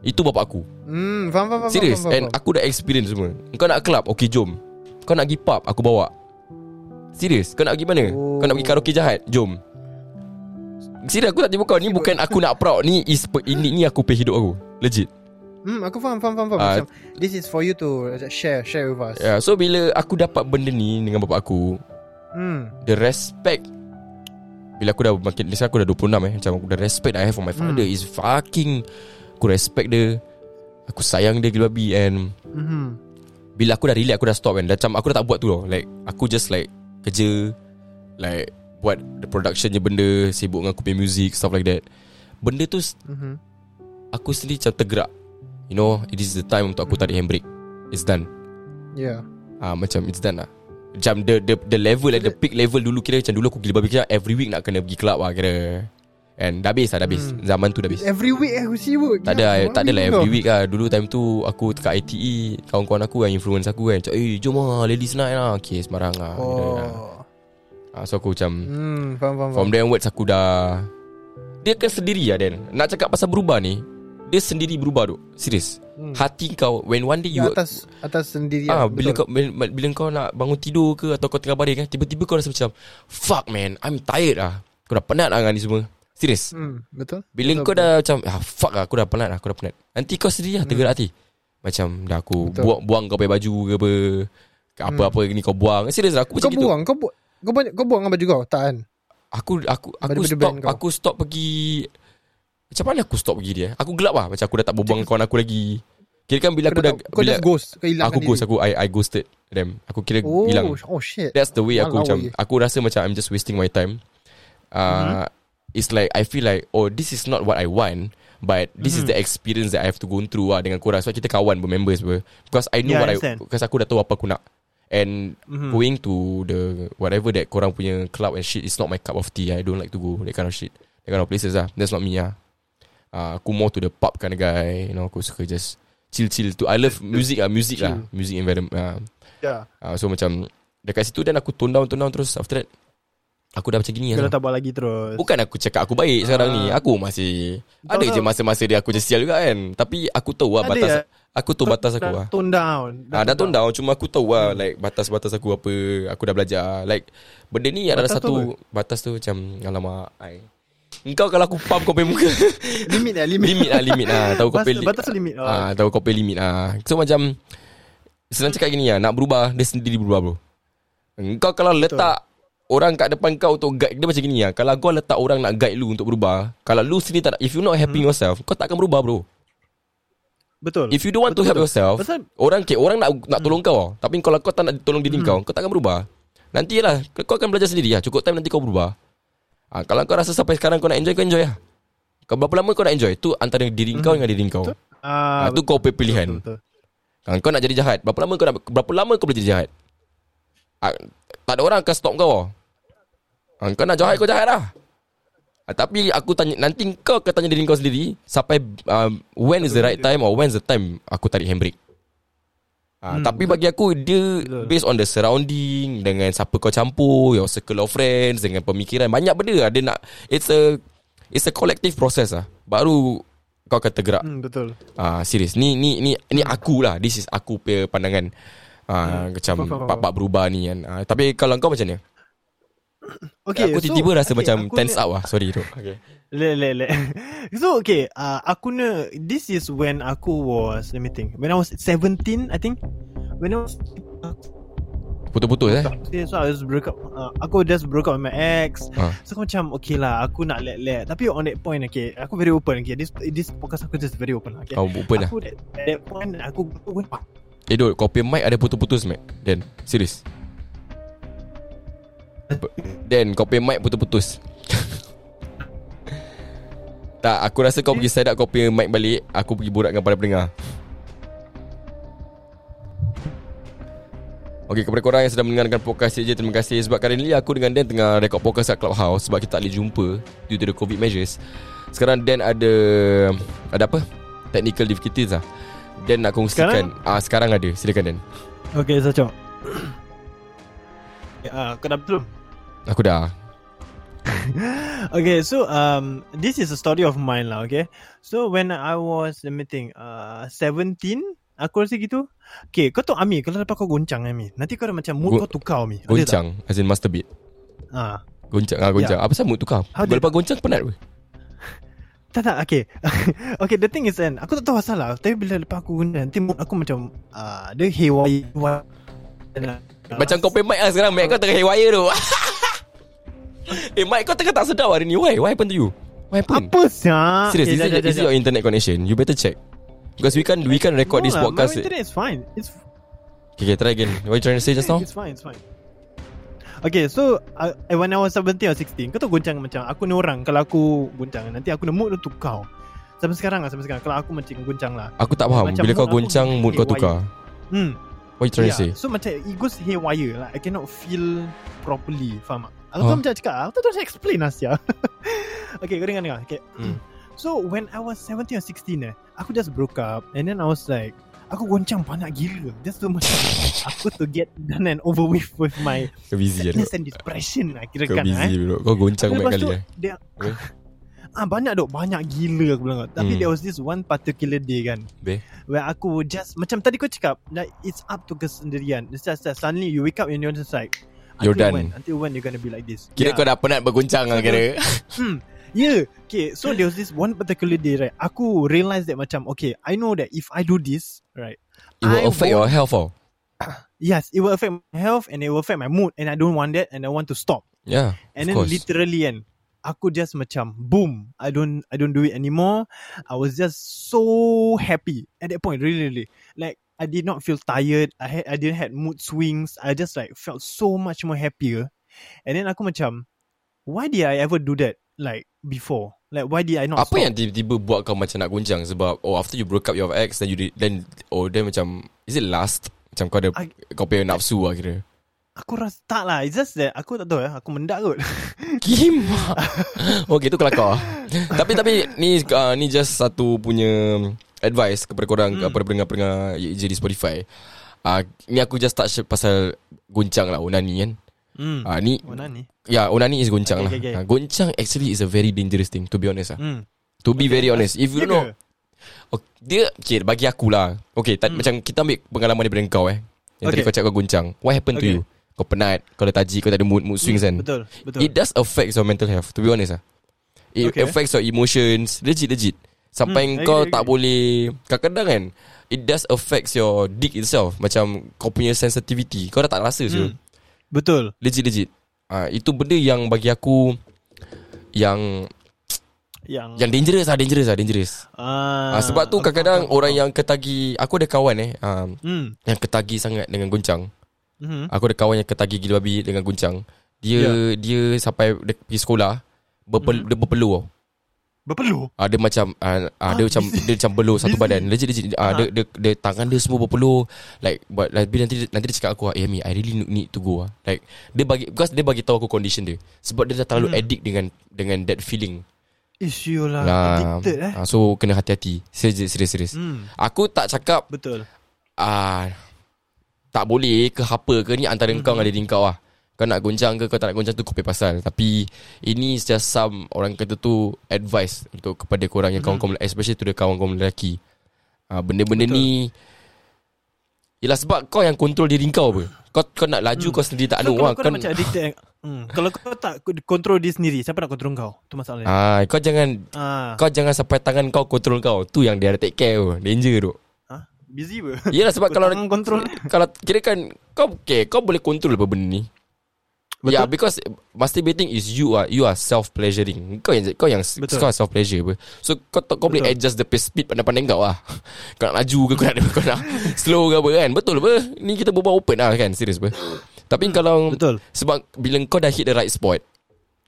Speaker 5: Itu bapak aku
Speaker 2: Hmm, faham, faham, faham.
Speaker 5: Serius
Speaker 2: faham,
Speaker 5: And aku dah experience semua Kau nak club Okay jom Kau nak pergi pub Aku bawa Serius Kau nak pergi mana
Speaker 2: Oh.
Speaker 5: Kau nak pergi karaoke jahat Jom Serius aku tak tiba kau Ni bukan aku nak proud Ni is ini ni aku pay hidup aku Legit
Speaker 2: Hmm, aku faham, faham, faham. faham.
Speaker 5: Ah.
Speaker 2: Macam, this is for you to share, share with us.
Speaker 5: yeah, So bila aku dapat benda ni Dengan bapak aku
Speaker 2: Hmm,
Speaker 5: The respect Bila aku dah makin Lisa aku dah 26 eh Macam aku dah respect I have for my father
Speaker 2: Hmm.
Speaker 5: Is fucking Aku respect dia Aku sayang dia gila babi And
Speaker 2: mm-hmm.
Speaker 5: Bila aku dah relax Aku dah stop kan. Macam aku dah tak buat tu tau. Like Aku just like Kerja Like Buat the production je benda Sibuk dengan aku punya music Stuff like that. Benda tu
Speaker 2: Mm-hmm.
Speaker 5: Aku sendiri macam tergerak. You know It is the time Untuk aku tarik handbrake. It's done.
Speaker 2: Yeah.
Speaker 5: Ah Macam it's done lah. Macam the, the, the level like, The peak level dulu Kira macam dulu aku gila babi Kira every week nak kena pergi club lah Kira And dah habis lah Dah habis
Speaker 2: Hmm.
Speaker 5: Zaman tu dah habis
Speaker 2: Every week aku sibuk.
Speaker 5: tak ada tak ada lah every week lah Dulu time tu Aku dekat ITE Kawan-kawan aku yang influence aku kan Macam eh jom lah Ladies night lah Okay sembarang lah
Speaker 2: Oh.
Speaker 5: Ah, So aku macam
Speaker 2: Hmm, faham, faham,
Speaker 5: From
Speaker 2: faham.
Speaker 5: there onwards aku dah Dia kan sendiri lah Dan Nak cakap pasal berubah ni Dia sendiri berubah tu Serius
Speaker 2: Hmm.
Speaker 5: Hati kau When one day you
Speaker 2: atas atas sendiri
Speaker 5: Ah,
Speaker 2: lah,
Speaker 5: bila
Speaker 2: betul.
Speaker 5: kau bila, bila kau nak bangun tidur ke atau kau tengah baring kan tiba-tiba kau rasa macam fuck man I'm tired lah. Kau dah penat lah dengan ni semua. Serius.
Speaker 2: Hmm, betul.
Speaker 5: Bila
Speaker 2: betul,
Speaker 5: kau dah macam ah, Fuck lah Aku dah penat lah Aku dah penat Nanti kau sendiri lah Tergerak hati Macam dah aku
Speaker 2: Betul.
Speaker 5: buang, buang kau punya baju ke apa ke Apa-apa ni kau buang Serius lah aku
Speaker 2: Kau
Speaker 5: macam gitu
Speaker 2: buang, kau buang. Kau buang, kau buang baju kau? Tak kan?
Speaker 5: Aku aku aku
Speaker 2: Baju-baju
Speaker 5: stop
Speaker 2: kau.
Speaker 5: Aku stop pergi Macam mana aku stop pergi dia Aku gelap lah Macam aku dah tak berbual dengan kawan aku lagi Kira kan bila
Speaker 2: Kau
Speaker 5: aku dah
Speaker 2: dah- kau
Speaker 5: bila,
Speaker 2: just ghost, kau hilangkan
Speaker 5: Aku ghost. Aku I, I ghosted them Aku kira
Speaker 2: Oh,
Speaker 5: hilang
Speaker 2: oh shit.
Speaker 5: That's the way aku
Speaker 2: Walau,
Speaker 5: macam
Speaker 2: eh.
Speaker 5: Aku rasa macam I'm just wasting my time uh, It's like I feel like Oh this is not what I want But this is the experience That I have to go through lah Dengan korang. Sebab kita kawan Bermembers ber Because I know
Speaker 4: Yeah,
Speaker 5: what
Speaker 4: I
Speaker 5: I. Because aku dah tahu apa aku nak. And Going to the Whatever that korang punya Club and shit Is not my cup of tea I don't like to go That kind of shit. That kind of places lah That's not me lah uh, Aku more to the pub kind of guy You know Aku suka just Chill-chill tu. I love music lah Music lah Music environment uh,
Speaker 4: Ya
Speaker 5: uh, So macam Dekat situ Dan aku tone down Tone down terus After that Aku dah macam gini
Speaker 4: Kau
Speaker 5: lah.
Speaker 4: dah tak buat lagi terus.
Speaker 5: Bukan aku cakap aku baik sekarang ni. Aku masih Ada
Speaker 4: Betul.
Speaker 5: je masa-masa dia Aku je sial juga kan. Tapi aku tahu lah
Speaker 4: Ada.
Speaker 5: batas
Speaker 4: ya.
Speaker 5: Aku tahu batas aku
Speaker 4: dah
Speaker 5: lah.
Speaker 4: Tone down.
Speaker 5: Ah, dah tone down. Cuma aku tahu lah Like batas-batas aku apa. Aku dah belajar. Like Benda ni adalah
Speaker 4: Batas tu
Speaker 5: satu Batas tu macam Alamak ai. Engkau kalau aku pump kau punya muka.
Speaker 2: Limit lah, limit.
Speaker 5: Limit lah limit lah. Tahu kau
Speaker 4: Batas-
Speaker 5: punya
Speaker 4: batas limit, oh.
Speaker 5: ah, Tahu kau punya limit lah. So macam Senang cakap gini lah. Nak berubah Dia sendiri berubah bro. Engkau kalau letak Orang kat depan kau Untuk guide Dia macam gini lah. Kalau kau letak orang Nak guide lu untuk berubah Kalau lu sendiri tak If you not happy
Speaker 4: Hmm.
Speaker 5: yourself Kau tak akan berubah bro.
Speaker 4: Betul.
Speaker 5: If you don't want to help yourself
Speaker 4: Pasal
Speaker 5: Orang okay, orang nak nak tolong kau. Tapi kalau kau tak nak tolong diri kau Kau tak akan berubah. Nanti lah Kau akan belajar sendiri lah. Cukup time nanti kau berubah. Ha, Kalau kau rasa sampai sekarang Kau nak enjoy Kau enjoy lah. Kau berapa lama kau nak enjoy? Tu antara diri kau dengan diri kau.
Speaker 4: Ah,
Speaker 5: ha, Tu kau pilihan.
Speaker 4: betul, betul.
Speaker 5: ha, Kau nak jadi jahat Berapa lama kau nak Berapa lama kau boleh jadi jahat? Ha, Tak ada orang akan stop kau. Ha, Kau nak jahat Kau jahat lah ha, Tapi aku tanya Nanti kau akan tanya diri kau sendiri Sampai um, When is the right time Or when's the time Aku tarik handbrake Ha, hmm, tapi bagi aku dia
Speaker 4: Betul.
Speaker 5: based on the surrounding dengan siapa kau campur, your circle of friends dengan pemikiran banyak benda lah dia nak it's a it's a collective process lah. Baru kau akan tergerak.
Speaker 4: Hmm, betul
Speaker 5: Ah serius ni ni ni ni aku lah. This is aku punya pandangan. Ah macam
Speaker 4: Faham, faham,
Speaker 5: bab-bab berubah ni kan. Ah, tapi kalau kau macam ni?
Speaker 4: Okay,
Speaker 5: aku
Speaker 4: so-
Speaker 5: tiba-tiba rasa
Speaker 4: okay,
Speaker 5: macam
Speaker 4: aku
Speaker 5: tense
Speaker 4: ni-
Speaker 5: up lah. Sorry tu. Okay.
Speaker 4: Le, le, le. So okay uh, Aku ne This is when aku was Let me think When I was 17 I think When I was
Speaker 5: Putus-putus eh.
Speaker 4: Okay, so I just broke up uh, Aku just broke up with my ex
Speaker 5: Ah.
Speaker 4: So aku macam Okay lah Aku nak let-let Tapi on that point okay Aku very open okay This this podcast aku just very open okay
Speaker 5: Kau open lah.
Speaker 4: Aku at, at that point Aku Aku
Speaker 5: Eh Dot, kau punya mic ada putus-putus Mac. Dan, serius. Dan, kau punya mic putus-putus. tak, aku rasa kau pergi set up kau punya mic balik. Aku pergi borak dengan para pendengar. Okay kepada korang yang sedang mendengarkan podcast je Terima kasih Sebab currently aku dengan Dan Tengah record podcast kat Clubhouse Sebab kita tak boleh jumpa Due to the COVID measures Sekarang Dan ada Ada apa? Technical difficulties lah Dan nak kongsikan
Speaker 4: Sekarang?
Speaker 5: Ah Sekarang ada Silakan Dan
Speaker 4: Okay, Sacok. Ah, kau dah betul?
Speaker 5: Aku dah.
Speaker 4: Okay, so um, this is a story of mine lah. Okay, so when I was let me think, uh, 17 Aku rasa gitu. Okay kau tahu Ami Kalau lepas kau goncang Ami Nanti kau dah macam Mood
Speaker 5: Go-
Speaker 4: kau tukar Ami. Ada
Speaker 5: Goncang As in masturbate
Speaker 4: tak? Ah,
Speaker 5: Goncang ah, Goncang.
Speaker 4: Ya.
Speaker 5: Apa sama tu kau
Speaker 4: How did-
Speaker 5: Lepas goncang penat apa
Speaker 4: Tak tak okay. Okay the thing is kan Aku tak tahu asal lah. Tapi bila lepas aku guna Nanti mood aku macam uh, Dia haywire.
Speaker 5: Macam kau pay mic lah sekarang. Mic kau tengah haywire tu Eh mic kau tengah tak sedap hari ni Why? Why happened to you? What happened?
Speaker 4: Apa sah
Speaker 5: Serious,
Speaker 4: okay,
Speaker 5: is,
Speaker 4: jap,
Speaker 5: it,
Speaker 4: jap,
Speaker 5: is it your internet connection? You better check. Because we can we can record
Speaker 4: No
Speaker 5: this
Speaker 4: lah,
Speaker 5: podcast.
Speaker 4: My internet is fine It's
Speaker 5: Okay, okay, try again. What you trying to say just now?
Speaker 4: It's fine, it's fine. Okay, so uh, when I was 17 or 16, kau tahu goncang macam aku ni orang kalau aku goncang nanti aku nak mood tu kau. Sampai sekarang lah, sampai sekarang kalau aku macam goncang lah.
Speaker 5: Aku tak faham.
Speaker 4: Macam
Speaker 5: Bila kau
Speaker 4: aku
Speaker 5: goncang, mood kau tukar.
Speaker 4: Hmm.
Speaker 5: What you trying to say?
Speaker 4: So macam it goes haywire like I cannot feel properly, faham tak? Aku
Speaker 5: Huh?
Speaker 4: huh? macam cakap, aku tak macam explain Asia. okay, kau dengar dengar. Okay.
Speaker 5: Hmm.
Speaker 4: So when I was 17 or 16 eh, aku just broke up and then I was like, aku goncang banyak gila. Just to macam aku to get done and over with with my
Speaker 5: Kau busy lah.
Speaker 4: sadness and depression lah kira
Speaker 5: Kau
Speaker 4: kan eh.
Speaker 5: bro. Kau goncang banyak kali
Speaker 4: tu
Speaker 5: eh.
Speaker 4: dia
Speaker 5: Okay.
Speaker 4: Ah banyak dok banyak gila aku bilang kau. Tapi
Speaker 5: Hmm.
Speaker 4: there was this one particular day kan
Speaker 5: Be.
Speaker 4: where aku just macam tadi kau cakap like it's up to kesendirian. It's just that suddenly you wake up and you're just like
Speaker 5: You're
Speaker 4: until
Speaker 5: done.
Speaker 4: When, until when you're gonna be like this?
Speaker 5: Kira
Speaker 4: yeah.
Speaker 5: kau dah penat bergoncang lah kira.
Speaker 4: Hmm. Yeah. Okay. So there was this one particular day right. Aku realise that macam okay, I know that if I do this right,
Speaker 5: It will
Speaker 4: I
Speaker 5: affect your
Speaker 4: won't-
Speaker 5: health oh.
Speaker 4: yes, it will affect my health and it will affect my mood, and I don't want that, and I want to stop.
Speaker 5: Yeah.
Speaker 4: And
Speaker 5: of
Speaker 4: then
Speaker 5: course.
Speaker 4: literally kan Aku just macam Boom I don't I don't do it anymore I was just so happy At that point Really really Like I did not feel tired. I had I didn't had mood swings. I just like Felt so much more happier. And then aku macam Why did I ever do that Like before? Like why did I not
Speaker 5: Apa
Speaker 4: stop?
Speaker 5: yang tiba-tiba buat kau macam nak goncang sebab oh after you broke up your ex then you did, then oh then macam is it last? Macam kau ada
Speaker 4: I-
Speaker 5: kau punya nafsu lah kira.
Speaker 4: Aku rasa tak lah. It's just that Aku tak tahu ya Aku mendak kot.
Speaker 5: Kimak Okay tu kelakar. Tapi tapi Ni uh, ni just satu punya Advice kepada korang hmm. Kepada pendengar-pendengar Je di Spotify. Uh, Ni aku just touch Pasal Goncang lah Onani kan.
Speaker 4: Hmm.
Speaker 5: Uh, Ni
Speaker 4: Mana ni
Speaker 5: Ya onani is goncang
Speaker 4: Okay,
Speaker 5: lah.
Speaker 4: okay, okay.
Speaker 5: Uh, Goncang actually is a very dangerous thing To be honest lah
Speaker 4: Hmm.
Speaker 5: To be very honest If you
Speaker 4: Ya
Speaker 5: know okay, Dia okay, Bagi aku lah. Okay tak, Macam kita ambil Pengalaman daripada kau eh. Yang tadi
Speaker 4: Hmm. Okay.
Speaker 5: kau cakap kau goncang. What happened to
Speaker 4: Okay.
Speaker 5: you? Kau penat Kau lethargic Kau tak ada mood Mood swings kan?
Speaker 4: Betul Betul.
Speaker 5: It does affect your mental health To be honest lah It
Speaker 4: Okay.
Speaker 5: affects your emotions Legit legit Sampai
Speaker 4: Hmm,
Speaker 5: kau
Speaker 4: agree,
Speaker 5: tak
Speaker 4: agree.
Speaker 5: boleh Kadang-kadang kan It does affects your dick itself Macam kau punya sensitivity Kau dah tak rasa hmm.
Speaker 4: hmm. Betul
Speaker 5: Legit legit uh, Itu benda yang bagi aku Yang
Speaker 4: Yang
Speaker 5: Yang dangerous lah Dangerous lah dangerous
Speaker 4: ah,
Speaker 5: uh, Sebab tu kadang-kadang Orang yang ketagi Aku ada kawan eh um,
Speaker 4: Hmm
Speaker 5: Yang ketagi sangat dengan goncang
Speaker 4: Mhm.
Speaker 5: Aku ada kawan yang ketagi gila babi Dengan goncang Dia Dia sampai Dia pergi sekolah berpel,
Speaker 4: Hmm.
Speaker 5: Dia berpeluh tau
Speaker 4: Berpeluh
Speaker 5: Ah dia macam ah, ah, dia
Speaker 4: Ah,
Speaker 5: macam dia macam beluh satu badan. Legit legit ah,
Speaker 4: Ah.
Speaker 5: dia, dia, dia tangan dia semua berpeluh like but like, nanti nanti dia cakap aku eh Mi I really need to go ah. Like dia bagi because dia bagi tahu aku condition dia. Sebab dia dah terlalu
Speaker 4: Hmm.
Speaker 5: addict dengan dengan that feeling.
Speaker 4: Issue lah
Speaker 5: Nah,
Speaker 4: Addicted eh
Speaker 5: ah, so kena hati-hati. Serius serius serius.
Speaker 4: Hmm
Speaker 5: Aku tak cakap
Speaker 4: Betul
Speaker 5: ah tak boleh ke apa ke ni antara
Speaker 4: Hmm.
Speaker 5: kau dengan diri kau lah. Kau nak goncang ke kau tak nak goncang tu kau punya pasal. Tapi ini just some orang kata tu advice untuk kepada korang yang
Speaker 4: Mhm.
Speaker 5: kawan-kawan especially tu dia kawan-kawan lelaki. Ah benda-benda
Speaker 4: Betul.
Speaker 5: ni Yelah sebab kau yang kontrol diri kau apa. Kau kau nak laju
Speaker 4: Hmm.
Speaker 5: kau sendiri tak
Speaker 4: So
Speaker 5: anu
Speaker 4: kalau
Speaker 5: lah.
Speaker 4: kau
Speaker 5: Kau,
Speaker 4: macam addicted hmm. Kalau kau tak Kontrol diri sendiri Siapa nak kontrol kau Tu masalahnya
Speaker 5: ah kau jangan
Speaker 4: ah.
Speaker 5: kau jangan sampai tangan kau kontrol kau. Tu yang dia ada take care tu. Danger tu.
Speaker 4: ah. Busy ber
Speaker 5: Yelah sebab kalau
Speaker 4: kontrol
Speaker 5: kalau kira kan kau okay, kau boleh kontrol apa benda ni.
Speaker 4: Betul.
Speaker 5: Yeah, because masturbating is you are you are self pleasuring. Kau yang kau yang
Speaker 4: Betul.
Speaker 5: kau self pleasure apa. So kau kau boleh adjust the pace speed pandai-pandai kau lah. Kau nak laju ke kau nak kau nak slow ke apa kan. Betul apa? Ni kita berbual open lah kan, serius apa. Tapi kalau
Speaker 4: Betul
Speaker 5: sebab bila kau dah hit the right spot,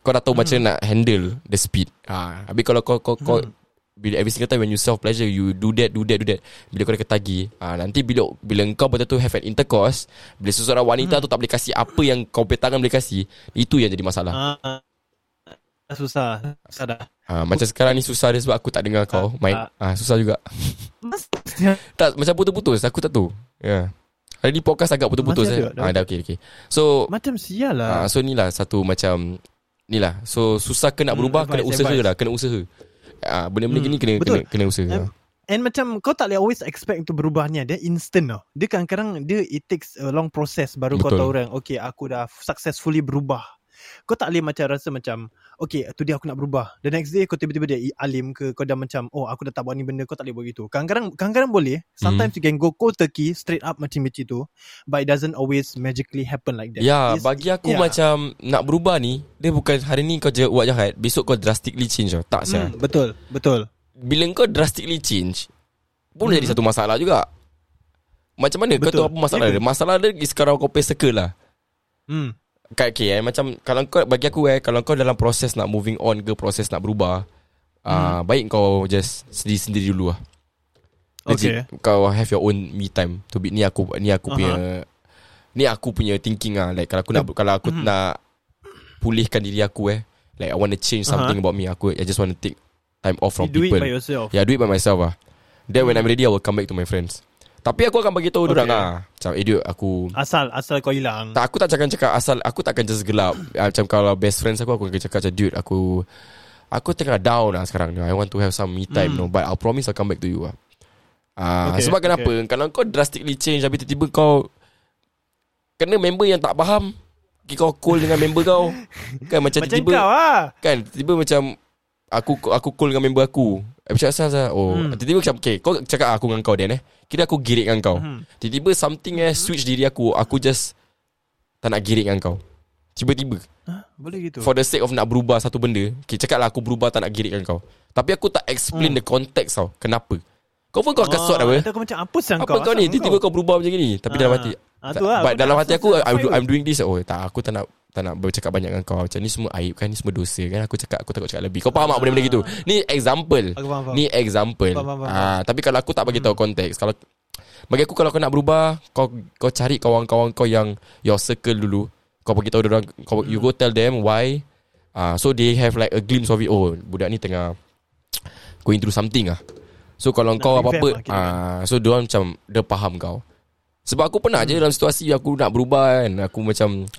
Speaker 5: kau dah tahu macam nak handle the speed. Ha, habis kalau kau kau kau bila every single time when you self pleasure you do that do that do that bila kau dah ketagi ah nanti bila bila kau betul-betul have an intercourse bila seseorang wanita tu tak boleh kasih apa yang kau punya tangan boleh kasih itu yang jadi masalah
Speaker 4: Ah, ah, susah. Susah dah.
Speaker 5: ah macam sekarang ni susah dia sebab aku tak dengar kau main ah susah juga tak macam putus-putus aku tak tahu ya yeah. Hari ni podcast agak putus-putus eh.
Speaker 4: ada, dah.
Speaker 5: Ah dah okey okey. So
Speaker 4: Macam sial
Speaker 5: ah
Speaker 4: lah.
Speaker 5: so ni lah satu macam ni lah. So susah ke nak
Speaker 4: Hmm,
Speaker 5: berubah kena
Speaker 4: advice,
Speaker 5: usaha
Speaker 4: advice.
Speaker 5: lah, kena usaha. Ah benda-benda
Speaker 4: Hmm,
Speaker 5: gini kena
Speaker 4: betul.
Speaker 5: kena kena usaha.
Speaker 4: Um, And macam kau tak boleh always expect untuk berubah ni. Dia instant tau. Dia kadang-kadang dia it takes a long process baru
Speaker 5: Betul.
Speaker 4: kau tahu orang. Okay aku dah successfully berubah. Kau tak boleh macam rasa macam Okay tu dia aku nak berubah The next day kau tiba-tiba dia alim ke Kau dah macam Oh aku dah tak buat ni benda Kau tak boleh buat gitu Kadang-kadang Kadang-kadang boleh Sometimes
Speaker 5: Hmm.
Speaker 4: you can go cold turkey Straight up macam-macam tu But it doesn't always magically happen like that
Speaker 5: Ya,
Speaker 4: It's-
Speaker 5: bagi aku
Speaker 4: yeah.
Speaker 5: macam nak berubah ni, dia bukan hari ni kau je buat jahat, besok kau drastically change tau. Tak sah.
Speaker 4: hmm, Betul Betul
Speaker 5: Bila kau drastically change, boleh jadi satu masalah juga. Macam mana kau
Speaker 4: Hmm. Betul.
Speaker 5: tahu apa masalah
Speaker 4: ke?
Speaker 5: dia? Masalah dia is sekarang kau pay circle lah.
Speaker 4: hmm.
Speaker 5: Kat okay, eh, macam kalau kau bagi aku eh kalau kau dalam proses nak moving on ke proses nak berubah, ah
Speaker 4: Hmm.
Speaker 5: baik kau just sendiri-sendiri dulu lah. Legit, kau have your own me time. To be ni aku ni aku
Speaker 4: Aha.
Speaker 5: punya ni aku punya thinking ah. Like kalau aku nak kalau aku
Speaker 4: Mhm.
Speaker 5: nak pulihkan diri aku eh. Like I want to change something about me. Aku I just want to take time off from
Speaker 4: You do it
Speaker 5: people.
Speaker 4: by yourself.
Speaker 5: Yeah do it by myself ah. Then when I'm ready I will come back to my friends tapi aku akan bagi tahu
Speaker 4: Okay.
Speaker 5: okay. orang ah. Macam eh dude aku
Speaker 4: Asal Asal kau hilang.
Speaker 5: Tak aku tak cakap cakap asal aku takkan just gelap. Ah, macam kalau best friends aku aku akan cakap macam dude aku aku tengah down lah sekarang ni. I want to have some me time
Speaker 4: Hmm.
Speaker 5: no but I'll promise I'll come back to you ah. Ah,
Speaker 4: Okay,
Speaker 5: sebab kenapa? kalau kau drastically change tapi tiba-tiba kau kena member yang tak faham okay, kau cool dengan member kau kan? Macam,
Speaker 4: Macam
Speaker 5: tiba-tiba
Speaker 4: kau lah
Speaker 5: kan? Tiba macam aku aku cool dengan member aku eh, macam asal oh
Speaker 4: Hmm.
Speaker 5: tiba-tiba macam okay kau cakap aku dengan kau Dan eh. Kira aku girik dengan kau.
Speaker 4: Hmm.
Speaker 5: tiba-tiba something eh switch diri aku. Aku just tak nak girik dengan kau. Tiba-tiba.
Speaker 4: Boleh gitu?
Speaker 5: For the sake of nak berubah satu benda okay, cakap lah aku berubah tak nak girik dengan kau. Tapi aku tak explain
Speaker 4: Hmm.
Speaker 5: the context tau. Kenapa? Kau pun kau akan sort
Speaker 4: Ah,
Speaker 5: apa
Speaker 4: Aku macam apa sang
Speaker 5: apa
Speaker 4: kau?
Speaker 5: kau ni? Tiba-tiba kau berubah macam ni. Tapi
Speaker 4: Ah.
Speaker 5: dalam hati
Speaker 4: Ah, tu lah,
Speaker 5: but dalam hati aku I'm, do, I'm doing this. Oh tak aku tak nak tak nak bercakap banyak dengan kau. Macam ni semua aib kan Ni semua dosa kan. Aku cakap Aku takut cakap lebih. Kau faham tak benda-benda gitu? Ni example.
Speaker 4: Aku faham, faham.
Speaker 5: Ni example.
Speaker 4: Faham, faham, faham.
Speaker 5: Ah, Tapi kalau aku tak bagi tahu konteks Kalau Bagi aku kalau kau nak berubah Kau kau cari kawan-kawan kau yang Your circle dulu. Kau bagi tahu orang kau, You go tell them why. Ah, So they have like a glimpse of it. Oh budak ni tengah Going through something ah. So kalau
Speaker 4: Nak
Speaker 5: kau apa-apa
Speaker 4: lah
Speaker 5: ah, So dia macam Dia faham kau. Sebab aku pernah je dalam situasi Aku nak berubah kan. Aku macam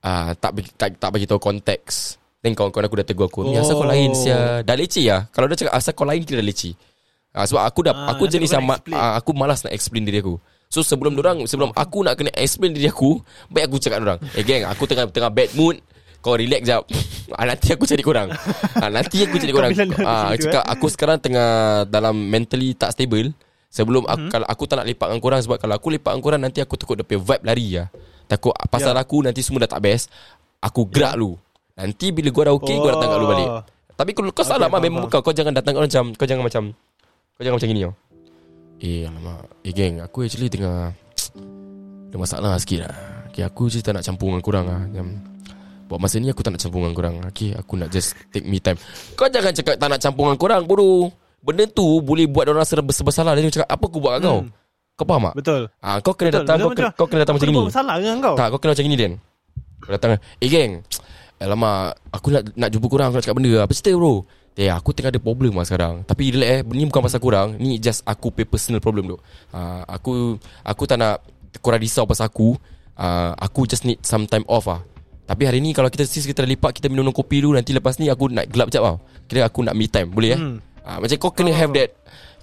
Speaker 5: ah, tak, tak tak bagi tahu konteks. Then kawan-kawan aku dah tegur aku Ni asal kau
Speaker 4: Oh.
Speaker 5: lain sia. Dah leceh lah Kalau dia cakap asal kau lain Kira dah leceh. Ah, Sebab aku dah
Speaker 4: Ah,
Speaker 5: Aku jenis
Speaker 4: kau
Speaker 5: yang
Speaker 4: nak
Speaker 5: ma-
Speaker 4: explain.
Speaker 5: ah, Aku malas nak explain diri aku. So sebelum orang Sebelum aku nak kena explain diri aku Baik aku cakap orang. Eh geng aku tengah tengah bad mood. Kau relax jap. Ah, Nanti aku cari korang. Ah, Nanti aku cari korang. ah, Cakap
Speaker 4: eh?
Speaker 5: aku sekarang tengah Dalam mentally tak stable. Sebelum aku,
Speaker 4: Mhm.
Speaker 5: kalau aku tak nak lepak dengan korang Sebab kalau aku lepak dengan korang Nanti aku takut dia punya vibe lari lah Takut pasal
Speaker 4: Ya.
Speaker 5: aku nanti semua dah tak best Aku gerak lu. Nanti bila gua dah okay Gua datang kat lu balik.
Speaker 4: Oh.
Speaker 5: Tapi kalau kau
Speaker 4: Okay,
Speaker 5: salah mah
Speaker 4: faham,
Speaker 5: memang kau Kau jangan datang orang macam Kau jangan macam Kau jangan macam gini tau Eh alamak. Eh geng Aku actually tengah Ada masalah sikit lah. Okay aku je tak nak campur dengan korang lah. Macam Buat masa ni aku tak nak campur dengan korang. Okay aku nak just Take me time. Kau jangan cakap tak nak campur dengan korang Bodoh. Benda tu Boleh buat orang rasa bersalah Dia cakap apa aku buat kat kau?
Speaker 4: Hmm.
Speaker 5: Kau faham tak?
Speaker 4: Betul.
Speaker 5: Ah, Kau kena
Speaker 4: Betul,
Speaker 5: datang
Speaker 4: betul,
Speaker 5: kau, kena,
Speaker 4: betul.
Speaker 5: kau kena datang macam ni.
Speaker 4: Salah dengan kau?
Speaker 5: Tak, kau kena macam ni Dan Kau datang. Eh geng. Alamak Aku nak nak jumpa korang Aku nak cakap benda. Apa cerita bro? Eh aku tengah ada problem lah sekarang. Tapi relax eh. Ni bukan pasal korang. Ni just aku pay personal problem tu uh, Aku Aku tak nak Korang risau pasal aku. Uh, Aku just need some time off lah Tapi hari ni Kalau kita sis kita lipat Kita minum kopi dulu. Nanti lepas ni Aku nak gelap jap tau Kira aku nak me time. Boleh eh?
Speaker 4: Hmm.
Speaker 5: uh, Macam kau kena have that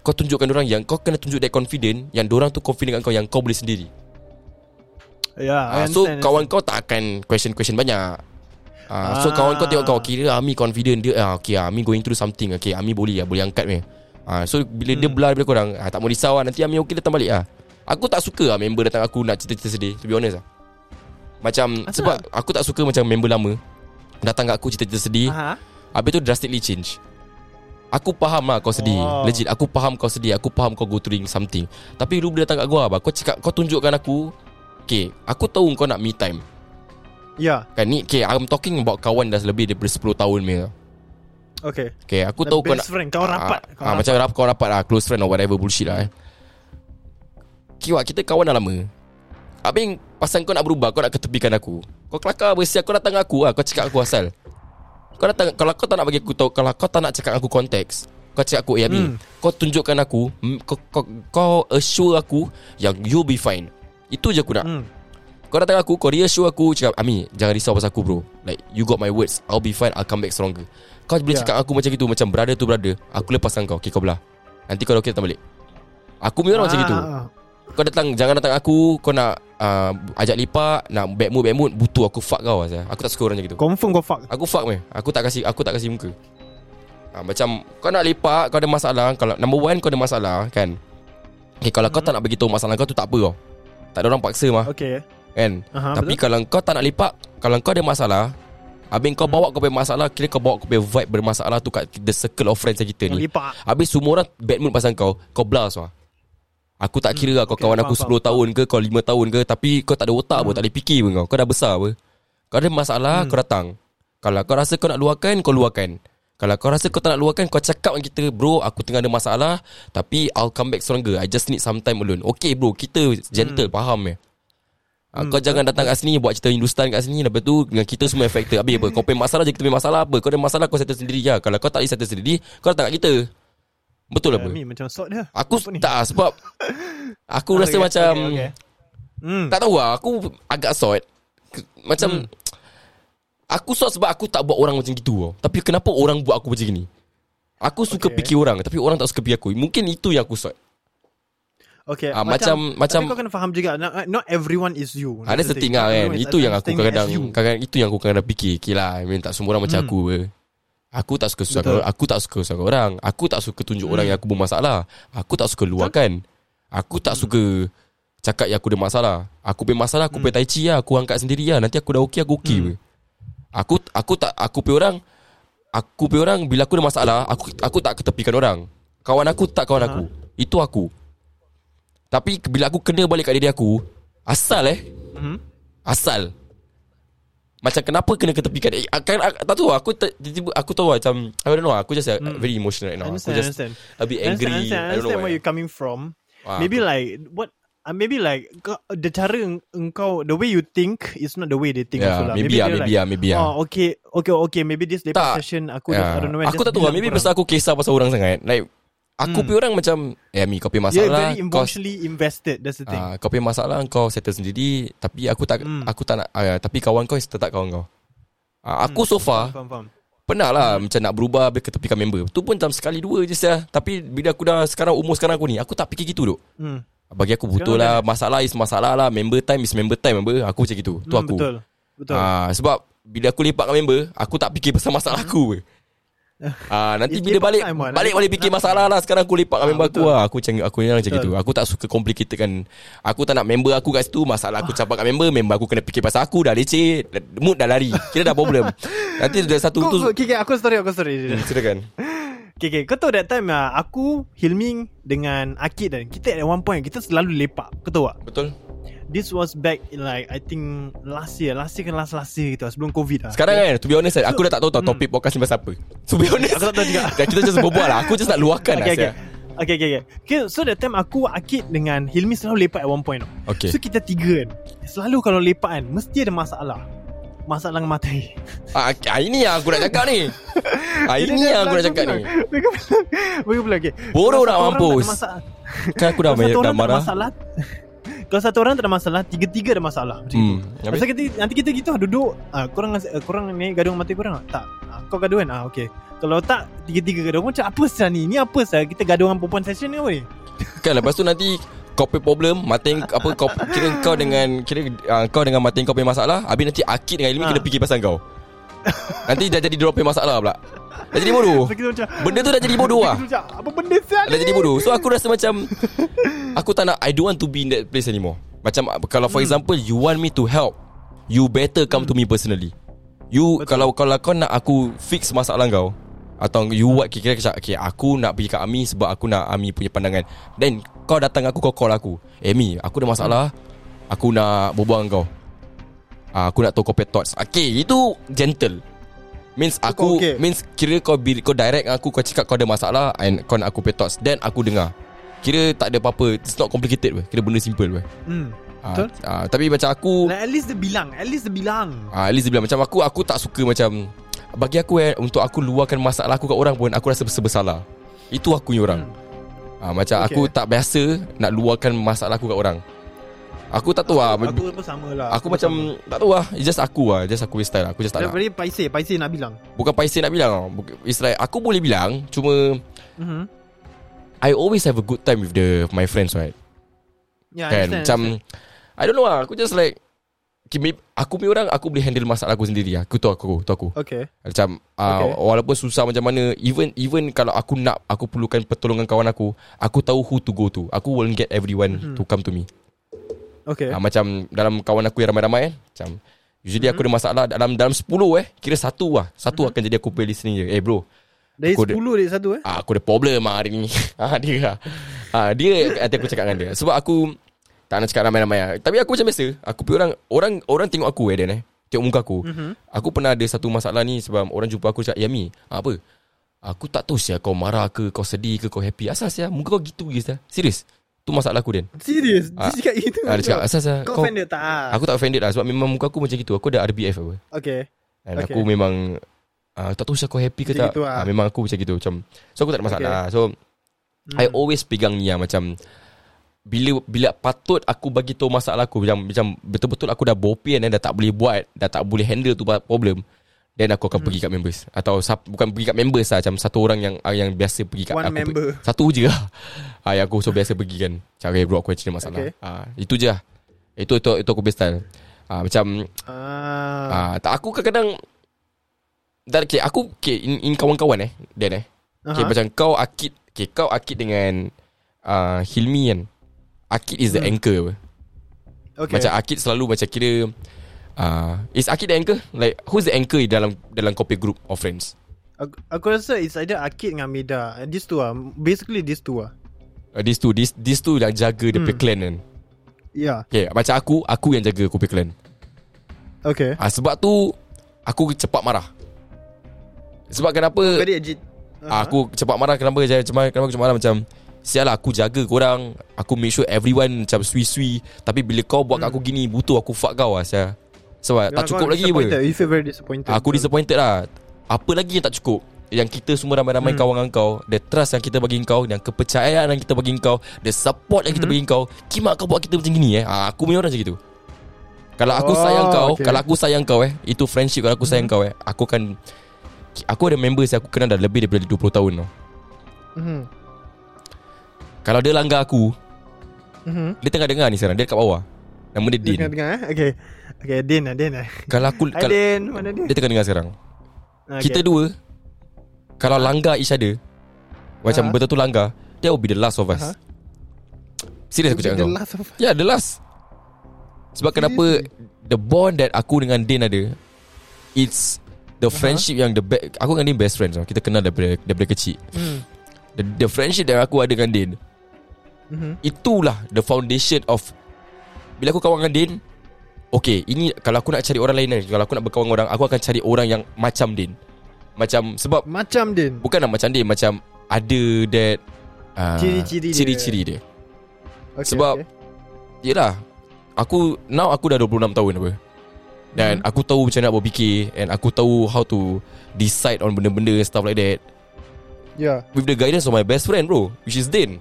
Speaker 5: Kau tunjukkan orang yang Kau kena tunjuk that confident Yang orang tu confident kat kau Yang kau boleh sendiri
Speaker 4: Ya
Speaker 5: Ah,
Speaker 4: I
Speaker 5: so kawan kau tak akan question-question banyak. Ah, so kawan kau tengok kau kira Ami confident dia ah okay Ami going through something okay Ami boleh lah boleh angkat ni. Ah so bila dia
Speaker 4: Hmm.
Speaker 5: belah bila korang ah tak mau risau lah nanti Ami okey datang balik ah. Aku tak suka lah member datang aku nak cerita-cerita sedih to be honest lah. Macam
Speaker 4: Asal?
Speaker 5: sebab aku tak suka macam member lama datang kat aku cerita-cerita sedih
Speaker 4: Aha.
Speaker 5: Habis tu drastically change Aku faham lah kau sedih.
Speaker 4: Oh.
Speaker 5: Legit aku faham kau sedih. Aku faham kau go through something. Tapi lu bila datang kat gua abah Kau cakap Kau tunjukkan aku Okay Aku tahu kau nak me time.
Speaker 4: Ya.
Speaker 5: Kan ni Okay I'm talking about kawan dah lebih daripada 10 tahun punya.
Speaker 4: Okay.
Speaker 5: Okay aku
Speaker 4: The
Speaker 5: tahu kau
Speaker 4: best
Speaker 5: nak
Speaker 4: friend, kau rapat,
Speaker 5: ah,
Speaker 4: kau
Speaker 5: ah, Macam rap, kau rapat lah Close friend or whatever bullshit lah eh. Kiwak kita kawan dah lama. Habis pasal kau nak berubah Kau nak ketepikan aku. Kau kelakar bersiap Kau datang aku lah Kau cakap aku asal Kau datang Kalau kau tak nak bagi aku tahu Kalau kau tak nak cakap aku konteks Kau cakap aku Ami
Speaker 4: Hmm.
Speaker 5: Kau tunjukkan aku kau, kau, kau assure aku Yang you'll be fine. Itu je aku nak.
Speaker 4: Hmm.
Speaker 5: Kau datang aku Kau reassure aku Cakap Ami Jangan risau pasal aku bro. Like you got my words. I'll be fine. I'll come back stronger. Kau boleh
Speaker 2: Yeah.
Speaker 5: cakap aku macam gitu Macam brother tu brother Aku lepaskan kau. Okay kau belah. Nanti kau dah okay datang balik. Aku punya orang macam gitu
Speaker 4: Ah,
Speaker 5: Kau datang Jangan datang aku Kau nak uh, Ajak lipat Nak back mood back mood Butuh aku fuck kau asal. Aku tak suka orang macam gitu
Speaker 4: Confirm kau fuck.
Speaker 5: Aku fuck meh Aku tak kasih Aku tak kasih muka ha, Macam Kau nak lipat Kau ada masalah Kalau number one Kau ada masalah Kan Okay kalau kau tak nak beritahu masalah kau tu tak apa kau Tak ada orang paksa mah
Speaker 4: Okay.
Speaker 5: Kan
Speaker 4: Aha,
Speaker 5: Tapi
Speaker 4: betul?
Speaker 5: kalau kau tak nak lipat Kalau kau ada masalah Habis kau bawa kau punya masalah Kira kau bawa kau punya vibe bermasalah tu Kat the circle of friends kita ni. Habis semua orang bad mood pasal kau Kau blast lah Aku tak kira lah kau
Speaker 4: okay,
Speaker 5: kawan
Speaker 4: faham,
Speaker 5: aku 10
Speaker 4: faham,
Speaker 5: tahun ke Kau 5 tahun ke Tapi kau tak ada otak pun Tak boleh fikir pun kau. Kau dah besar apa. Kau ada masalah Kau datang. Kalau kau rasa kau nak luahkan Kau luahkan. Kalau kau rasa kau tak nak luahkan Kau cakap dengan kita Bro aku tengah ada masalah Tapi I'll come back stronger. I just need some time alone. Okay bro Kita gentle Faham ya? Ah, kau jangan datang kat sini Buat cerita Hindustan kat sini Lepas tu Dengan kita semua affected. Habis apa? Kau punya masalah je Kita punya masalah apa? Kau ada masalah Kau settle sendiri je Kalau kau tak boleh settle sendiri Kau datang kat kita Betul apa
Speaker 4: Mi macam sort dia.
Speaker 5: Aku
Speaker 4: Apa ni?
Speaker 5: tak sebab Aku
Speaker 4: Okay,
Speaker 5: rasa macam
Speaker 4: okay, okay. Hmm.
Speaker 5: Tak tahu lah Aku agak sort Macam Aku sort sebab aku tak buat orang macam gitu tau. Tapi kenapa orang buat aku macam gini Aku suka
Speaker 4: Okay.
Speaker 5: fikir orang Tapi orang tak suka fikir aku Mungkin itu yang aku sort
Speaker 4: Okay.
Speaker 5: Ah, macam- macam-
Speaker 4: Tapi kau kena faham juga. Not, not everyone is you.
Speaker 5: Ada setting
Speaker 4: thing.
Speaker 5: lah kan Itu yang aku kadang-kadang
Speaker 4: you.
Speaker 5: kadang Itu yang aku kadang-kadang fikir Okay lah I mean, tak semua orang macam
Speaker 4: Hmm.
Speaker 5: aku apa Aku tak suka susah
Speaker 4: Betul.
Speaker 5: Aku tak suka susah orang. Aku tak suka tunjuk orang yang aku bermasalah. Aku tak suka luahkan. Aku tak suka Cakap yang aku ada masalah. Aku punya masalah Aku punya tai chi lah. Aku angkat sendiri lah. Nanti aku dah okey Aku okey hmm. Aku aku tak Aku punya orang Aku punya orang Bila aku ada masalah Aku aku tak ketepikan orang. Kawan aku tak kawan aku. Itu aku. Tapi bila aku kena balik kat diri aku Asal eh.
Speaker 4: Mhm.
Speaker 5: Asal Macam kenapa kena ketepikan eh, kan, Tak tahu aku tiba-tiba Aku tahu lah, macam I don't know Aku just uh, very emotional right now
Speaker 4: I
Speaker 5: Aku
Speaker 4: understand,
Speaker 5: just
Speaker 4: understand.
Speaker 5: A bit angry
Speaker 4: understand, I understand, I
Speaker 5: don't know
Speaker 4: understand where
Speaker 5: why
Speaker 4: you're coming from.
Speaker 5: Ah,
Speaker 4: maybe
Speaker 5: betul.
Speaker 4: like what uh, maybe like the cara eng- engkau the way you think is not the way they think
Speaker 5: Yeah,
Speaker 4: also lah.
Speaker 5: maybe
Speaker 4: they're
Speaker 5: ah, maybe
Speaker 4: like,
Speaker 5: ah, maybe ah.
Speaker 4: Oh, okay, okay, okay. Maybe this
Speaker 5: Tak.
Speaker 4: session aku
Speaker 5: Ya.
Speaker 4: just, I don't know.
Speaker 5: Aku tak tahu lah Maybe pasal aku kisah pasal orang sangat Like Aku punya orang macam Eh Mi kau punya
Speaker 4: You're
Speaker 5: masalah
Speaker 4: very
Speaker 5: kau,
Speaker 4: emotionally invested. That's the thing.
Speaker 5: ah, kau punya masalah Kau settle sendiri Tapi aku tak
Speaker 4: Hmm.
Speaker 5: Aku tak nak ah, Tapi kawan kau is Tetap kawan kau ah, Aku so far
Speaker 4: Faham, faham.
Speaker 5: Pernah lah Macam nak berubah Habis ketepikan member Tu pun macam sekali dua je saya. Tapi bila aku dah Sekarang umur sekarang aku ni Aku tak fikir gitu duk
Speaker 4: Hmm.
Speaker 5: Bagi aku betul lah Masalah is masalah lah Member time is member time member. Aku macam gitu Tu
Speaker 4: Hmm,
Speaker 5: aku
Speaker 4: Betul. Betul.
Speaker 5: Ah, Sebab Bila aku lepak dengan member Aku tak fikir pasal masalah aku Ah, nanti
Speaker 4: It's
Speaker 5: bila balik
Speaker 4: time,
Speaker 5: balik balik fikir masalah lah. Sekarang aku lepak dengan
Speaker 4: Ah,
Speaker 5: member aku lah. Aku macam aku yang macam gitu. Aku tak suka complicated kan aku tak nak member aku kat situ. Masalah aku capak kat member. Member aku kena fikir pasal aku. Dah leceh. Mood dah lari. Kira dah problem. Nanti ada satu
Speaker 4: Kau,
Speaker 5: tu
Speaker 4: okay, okay, aku story, aku story.
Speaker 5: Hmm, silakan.
Speaker 4: Okay, okay. Kau tahu that time uh, aku, Hilming dengan Akid dan kita at one point kita selalu lepak. Kau tahu tak?
Speaker 5: betul
Speaker 4: This was back in like I think last year, last year kan last last year gitu sebelum COVID lah.
Speaker 5: sekarang kan to be honest aku dah tak tahu tau topik podcast ni pasal apa to be honest
Speaker 4: Aku tak tahu juga.
Speaker 5: Dah, kita just berbual lah aku just nak luahkan
Speaker 4: okay,
Speaker 5: lah
Speaker 4: okay. Okay, okay, okay. okay. So that time aku, Akid dengan Hilmi selalu lepak at one point.
Speaker 5: Okay.
Speaker 4: So kita tiga kan. Selalu kalau lepak kan, mesti ada masalah. Masalah dengan matai.
Speaker 5: ah, ah, ini yang aku nak cakap ni ah, ini yang aku nak cakap ni
Speaker 4: Mereka bilang, mereka bilang, okay.
Speaker 5: Bodoh
Speaker 4: Kalau
Speaker 5: nak mampus. kan aku dah, dah marah
Speaker 4: masalah Kalau satu orang tak ada masalah Tiga-tiga ada masalah Macam
Speaker 5: Hmm?
Speaker 4: Pasal kita, nanti kita gitu lah, Duduk ah, Korang uh, korang ni gaduh mati korang tak? Tak ah, Kau gaduh kan ah, okay. Kalau tak Tiga-tiga gaduh Macam apa sah ni Ni apa sah Kita gaduh dengan perempuan session ni ni
Speaker 5: Kan lepas tu nanti kau punya problem Matin apa kau kira kau dengan kira uh, kau dengan Matin kau punya masalah habis nanti Akid dengan Ilmi
Speaker 4: Ha.
Speaker 5: kena fikir pasal kau. nanti dah jadi punya masalah pula. Dah jadi bodoh.
Speaker 4: Macam
Speaker 5: Benda tu dah jadi bodoh lah.
Speaker 4: Macam Apa benda sah
Speaker 5: Dah jadi bodoh. So aku rasa macam aku tak nak I don't want to be in that place anymore. Macam kalau for example you want me to help, you better come to me personally. You
Speaker 4: Betul.
Speaker 5: kalau kalau kau nak aku fix masalah kau atau you buat kira kira okay, aku nak pergi kat Ami sebab aku nak Ami punya pandangan. Then kau datang aku kau call aku. Eh Mi, aku ada masalah. Aku nak berbual dengan kau. Ah, aku nak tahu kau punya thoughts. Okay, itu gentle. Means aku
Speaker 2: okay?
Speaker 5: Means kira kau bil, Kau direct dengan aku Kau cakap kau ada masalah And kau nak aku pay thoughts Then aku dengar Kira tak ada apa-apa It's not complicated weh. Kira benda simple weh.
Speaker 4: Hmm. Betul.
Speaker 5: ah, Tapi macam aku
Speaker 4: Like at least dia bilang, at least dia bilang.
Speaker 5: ah, At least dia bilang Macam aku Aku tak suka macam Bagi aku eh Untuk aku luahkan masalah aku kat orang pun Aku rasa bersalah Itu aku ni orang ah, Macam
Speaker 4: Okay.
Speaker 5: aku tak biasa Nak luahkan masalah aku kat orang Aku tak tahu lah
Speaker 4: Aku pun sama lah.
Speaker 5: Aku macam Tak tahu lah It's just aku lah Just aku punya style lah. Aku just tak nak
Speaker 4: very paiseh, paiseh nak bilang.
Speaker 5: Bukan paiseh nak bilang tau. It's like Aku boleh bilang Cuma
Speaker 4: Mhm.
Speaker 5: I always have a good time with the My friends right
Speaker 4: Yeah,
Speaker 5: Kan
Speaker 4: understand,
Speaker 5: Macam
Speaker 4: understand.
Speaker 5: I don't know lah Aku just like okay, maybe, Aku punya orang Aku boleh handle masalah aku sendiri lah Aku tahu aku, tahu aku.
Speaker 4: Okay.
Speaker 5: Macam uh,
Speaker 4: Okay.
Speaker 5: Walaupun susah macam mana Even even kalau aku nak Aku perlukan pertolongan kawan aku Aku tahu who to go to Aku will get everyone
Speaker 4: Mhm.
Speaker 5: To come to me
Speaker 4: Okay.
Speaker 5: uh, Macam dalam kawan aku yang ramai-ramai eh, Macam Usually
Speaker 4: Mhm.
Speaker 5: aku ada masalah Dalam dalam 10 eh. Kira satu lah. Satu akan jadi aku play listening je. Eh bro.
Speaker 4: Dari
Speaker 5: aku ada-
Speaker 4: 10 dia satu eh.
Speaker 5: ah, Aku ada problem lah hari ni. Ah, Dia lah. Ah, Dia nanti aku cakap dengan dia. Sebab aku Tak nak cakap ramai-ramai lah. Tapi aku macam biasa. Aku punya orang Orang orang tengok aku eh Dan eh. Tengok muka aku.
Speaker 4: Mhm.
Speaker 5: Aku pernah ada satu masalah ni Sebab orang jumpa aku cakap Yami ah, Apa? Aku tak tahu siapa kau marah ke Kau sedih ke Kau happy. Asal siapa Muka kau gitu je sia. Serius Tu masalah aku Dan
Speaker 4: Serius?
Speaker 5: Ah,
Speaker 4: Dia cakap gitu?
Speaker 5: ah, Dia cakap asal siapa
Speaker 4: Kau offended tak?
Speaker 5: Aku tak offended lah Sebab memang muka aku macam gitu Aku ada RBF apa
Speaker 4: Okay.
Speaker 5: Dan
Speaker 4: Okay.
Speaker 5: aku memang uh, Tak tahu siapa kau happy ke
Speaker 4: Macam
Speaker 5: tak
Speaker 4: gitu lah.
Speaker 5: Ah, Memang aku macam gitu macam So aku tak ada masalah
Speaker 4: Okay.
Speaker 5: So
Speaker 4: Hmm.
Speaker 5: I always pegang ni lah Macam bila bila patut aku bagi tahu masalah aku macam macam betul-betul aku dah bopian dan dah tak boleh buat dah tak boleh handle tu problem then aku akan hmm. pergi kat members atau bukan pergi kat members lah macam satu orang yang yang biasa pergi kat
Speaker 4: One
Speaker 5: aku
Speaker 4: member.
Speaker 5: satu je lah ah, yang aku so biasa pergi kan cara bro aku actually masalah
Speaker 4: Okay.
Speaker 5: ah, itu je lah itu itu itu aku punya style ah, macam
Speaker 4: Ah.
Speaker 5: Ah, tak aku kadang-kadang dan okay, aku okay, in, in kawan-kawan eh Dan eh okay,
Speaker 4: Aha.
Speaker 5: macam kau Akid okay, kau Akid dengan uh, Hilmi kan Akid is the
Speaker 4: Hmm.
Speaker 5: anchor apa.
Speaker 4: Okay.
Speaker 5: Macam Akid selalu macam kira uh, Is Akid the anchor? Like who's the anchor dalam dalam kopi group of friends?
Speaker 4: Aku, aku rasa it's either Akid dengan Mida. These two ah. Basically these two ah.
Speaker 5: Uh, these two These, these two yang jaga the
Speaker 4: Hmm.
Speaker 5: clan kan
Speaker 4: Yeah.
Speaker 5: Okay macam aku Aku yang jaga kopi clan
Speaker 4: Okay.
Speaker 5: ah, Sebab tu Aku cepat marah Sebab kenapa
Speaker 4: Very legit.
Speaker 5: Ah, aku cepat marah kenapa je cuma kenapa aku cepat marah macam sial lah aku jaga korang aku make sure everyone macam sui-sui tapi bila kau buat kat aku gini butuh aku fuck kau lah sial sebab tak cukup lagi
Speaker 4: apa?
Speaker 5: apa
Speaker 4: You feel very disappointed.
Speaker 5: aku disappointed lah apa lagi yang tak cukup yang kita semua ramai-ramai
Speaker 4: Hmm.
Speaker 5: kawan dengan kau The trust yang kita bagi kau Yang kepercayaan yang kita bagi kau The support yang kita
Speaker 4: Hmm.
Speaker 5: bagi kau Kimak kau buat kita macam gini eh ah, Aku punya orang macam gitu Kalau aku
Speaker 4: Oh,
Speaker 5: sayang kau
Speaker 4: okay.
Speaker 5: Kalau aku sayang kau eh Itu friendship Kalau aku sayang kau eh Aku akan Aku ada members yang aku kenal dah lebih daripada 20 tahun tau
Speaker 4: Mhm.
Speaker 5: Kalau dia langgar aku
Speaker 4: Mhm.
Speaker 5: Dia tengah dengar ni sekarang Dia dekat bawah Nama dia Din
Speaker 4: Tengah-tengah eh. Okay. Okay, Din lah, Din lah.
Speaker 5: Kalau aku kalau,
Speaker 4: Din, mana Din?
Speaker 5: Dia tengah dengar sekarang
Speaker 4: Okay.
Speaker 5: Kita dua Kalau langgar each other Macam
Speaker 4: Ah.
Speaker 5: betul-betul langgar That will be the last of us
Speaker 4: Aha.
Speaker 5: Serius aku cakap
Speaker 4: The
Speaker 5: kau
Speaker 4: last of
Speaker 5: Ya yeah, the last Sebab kenapa The bond that aku dengan Din ada It's The friendship yang the best Aku dengan Din best friends tau. Kita kenal daripada, daripada kecil
Speaker 4: Hmm.
Speaker 5: the, the friendship yang aku ada dengan Din
Speaker 4: Mhm.
Speaker 5: Itulah the foundation of Bila aku kawan dengan Din Okay ini Kalau aku nak cari orang lain Kalau aku nak berkawan dengan orang Aku akan cari orang yang Macam Din Macam Sebab
Speaker 4: Macam Din.
Speaker 5: Bukan nak macam Din Macam Ada that uh,
Speaker 4: Ciri-ciri dia.
Speaker 5: Ciri-ciri dia
Speaker 4: Okay,
Speaker 5: Sebab-
Speaker 4: okay.
Speaker 5: Yelah Aku Now aku dah 26 tahun apa Dan
Speaker 4: Hmm.
Speaker 5: aku tahu macam nak berfikir And aku tahu how to Decide on benda-benda Stuff like that
Speaker 4: Yeah.
Speaker 5: With the guidance of my best friend bro Which is Din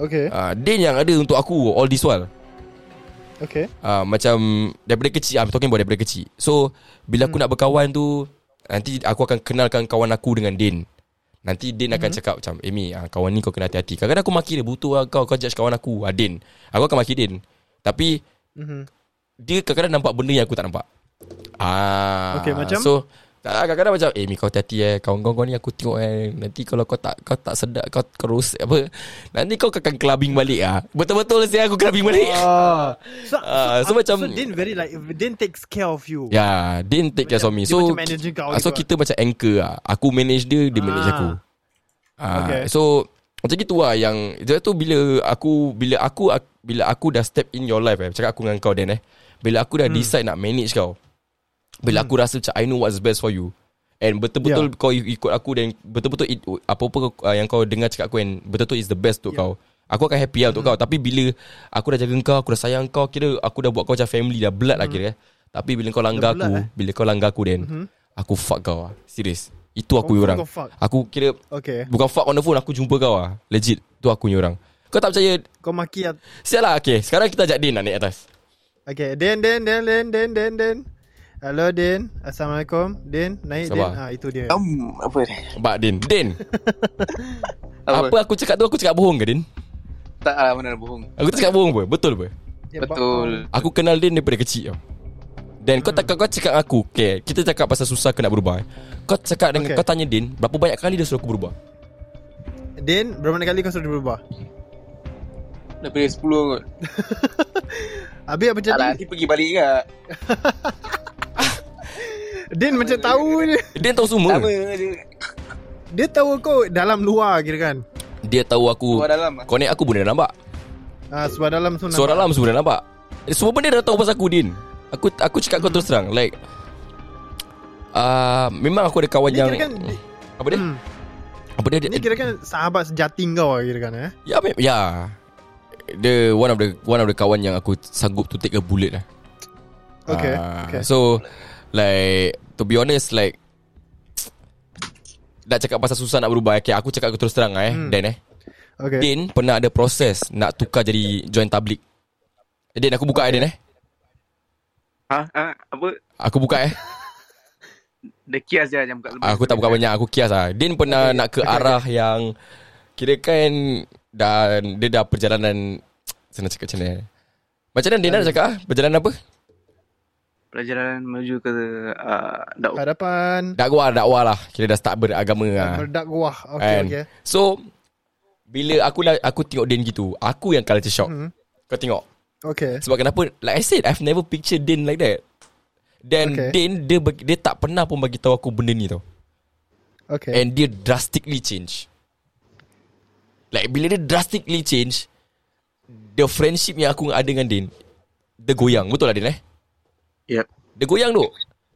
Speaker 4: Okay.
Speaker 5: uh, Din yang ada untuk aku All this while
Speaker 4: Okay.
Speaker 5: uh, Macam Daripada kecil I'm talking about daripada kecil So Bila aku
Speaker 4: Hmm.
Speaker 5: nak berkawan tu Nanti aku akan kenalkan kawan aku dengan Din Nanti Din akan cakap macam Amy uh, kawan ni kau kena hati-hati Kadang-kadang aku maki dia Butuh lah kau Kau judge kawan aku uh, Din Aku akan maki Din Tapi
Speaker 4: Mhm.
Speaker 5: Dia kadang-kadang nampak benda yang aku tak nampak Ah,
Speaker 4: Okay, macam?
Speaker 5: So tak lah, kadang-kadang macam Eh kau hati-hati eh Kawan-kawan kau ni aku tengok eh Nanti kalau kau tak Kau tak sedap Kau terus apa Nanti kau akan clubbing balik ah. Betul-betul saya aku clubbing balik
Speaker 4: Ah. So,
Speaker 5: Ah, so macam-
Speaker 4: so Din very like Din takes care of you.
Speaker 5: Ya Din take care of me So
Speaker 4: macam kau
Speaker 5: ah, So kita macam anchor lah Aku manage dia Dia manage
Speaker 4: Ah.
Speaker 5: aku ah,
Speaker 4: Okay.
Speaker 5: So Macam gitu lah Yang Dia tu bila aku Bila aku Bila aku dah step in your life eh Cakap aku dengan kau Dan eh Bila aku dah
Speaker 4: Hmm.
Speaker 5: decide nak manage kau Bila aku rasa macam I know what's best for you. And betul-betul kau ikut aku Dan betul-betul it, Apa-apa uh, yang kau dengar cakap aku And betul-betul is the best untuk kau. Aku akan happy lah untuk kau. Tapi bila Aku dah jaga kau Aku dah sayang kau Kira aku dah buat kau macam family Dah blood lah kira Tapi bila kau langgar
Speaker 2: blood,
Speaker 5: aku
Speaker 2: eh?
Speaker 5: Bila kau langgar aku Dan Aku fuck kau lah. Serius Itu aku
Speaker 2: Confirm
Speaker 5: orang. Aku kira
Speaker 2: Okay.
Speaker 5: Bukan fuck on the phone Aku jumpa kau lah. Legit Tu aku punya orang. Kau tak percaya?
Speaker 2: Kau maki at-
Speaker 5: Sial lah okay. Sekarang kita ajak Din lah naik atas.
Speaker 2: Okay, Din, Din, Din, Din, Din, Din, Din. Hello, Din. Assalamualaikum. Din, naik Din.
Speaker 5: Sabar.
Speaker 2: Ah, itu dia.
Speaker 6: Um, apa ni?
Speaker 5: Bak Din Din
Speaker 6: Apa?
Speaker 5: Apa aku cakap tu Aku cakap bohong ke Din
Speaker 6: Tak lah mana bohong.
Speaker 5: Aku tak cakap bohong apa Betul apa
Speaker 2: Dia
Speaker 6: Betul.
Speaker 5: Aku kenal Din daripada kecil tau Dan kau tak kau cakap aku Okay Kita cakap pasal susah ke nak berubah eh. Kau cakap dengan
Speaker 2: Okay.
Speaker 5: Kau tanya Din Berapa banyak kali dia suruh aku berubah.
Speaker 2: Din, berapa banyak kali kau sudah berubah?
Speaker 6: Daripada 10 kot.
Speaker 2: Habis apa jadi?
Speaker 6: lah, nanti pergi balik juga.
Speaker 2: Din macam tahu je.
Speaker 5: Din tahu semua
Speaker 6: Sama je.
Speaker 2: Dia tahu kau dalam luar kira kan.
Speaker 5: Dia tahu aku
Speaker 6: Luar dalam lah.
Speaker 5: Connect aku pun dia nampak
Speaker 2: Ah, sebab dalam tu
Speaker 5: Suara dalam semua dah nampak Eh, Semua benda dia dah tahu pasal aku Din Aku aku cakap kau terus terang Like uh, Memang aku ada kawan
Speaker 2: Ni
Speaker 5: yang
Speaker 2: kan
Speaker 5: Apa dia?
Speaker 2: hmm,
Speaker 5: Apa dia?
Speaker 2: Ni kira kan sahabat sejati kau lah kira kan eh.
Speaker 5: Ya, mem- ya. Dia one of the one of the kawan yang aku sanggup to take a bullet lah.
Speaker 2: Okay,
Speaker 5: Ah,
Speaker 2: okay.
Speaker 5: So like to be honest like nak cakap pasal susah nak berubah okay, aku cakap aku terus terang lah, eh
Speaker 2: Hmm.
Speaker 5: Dan eh
Speaker 2: Okay.
Speaker 5: Din pernah ada proses nak tukar jadi join tablik Eh, Din aku buka okay. Din eh
Speaker 6: Ha? ha? Apa?
Speaker 5: Aku buka eh
Speaker 6: Dia kias je jangan buka lebih.
Speaker 5: Aku tak buka banyak Aku kias lah Din pernah okay. nak ke arah yang Kira kan Dan Dia dah perjalanan Senang cakap macam mana eh? Macam mana Din nak cakap ah? Perjalanan apa?
Speaker 6: Pelajaran menuju ke uh, dakwah.
Speaker 2: Hadapan
Speaker 5: Dakwah dakwah lah Kira dah start beragama lah
Speaker 2: berdakwah. Okay,
Speaker 5: Kan?
Speaker 2: okay.
Speaker 5: So Bila aku dah, aku tengok Din gitu Aku yang culture shock
Speaker 2: Hmm.
Speaker 5: Kau tengok
Speaker 2: Okay.
Speaker 5: Sebab kenapa Like I said I've never pictured Din like that Dan
Speaker 2: Okay.
Speaker 5: Din dia, dia tak pernah pun bagi tahu aku benda ni tau
Speaker 2: Okay.
Speaker 5: And dia drastically change Like bila dia drastically change The friendship yang aku ada dengan Din Dia goyang Betul lah Din eh
Speaker 6: Yep.
Speaker 5: Dia goyang tu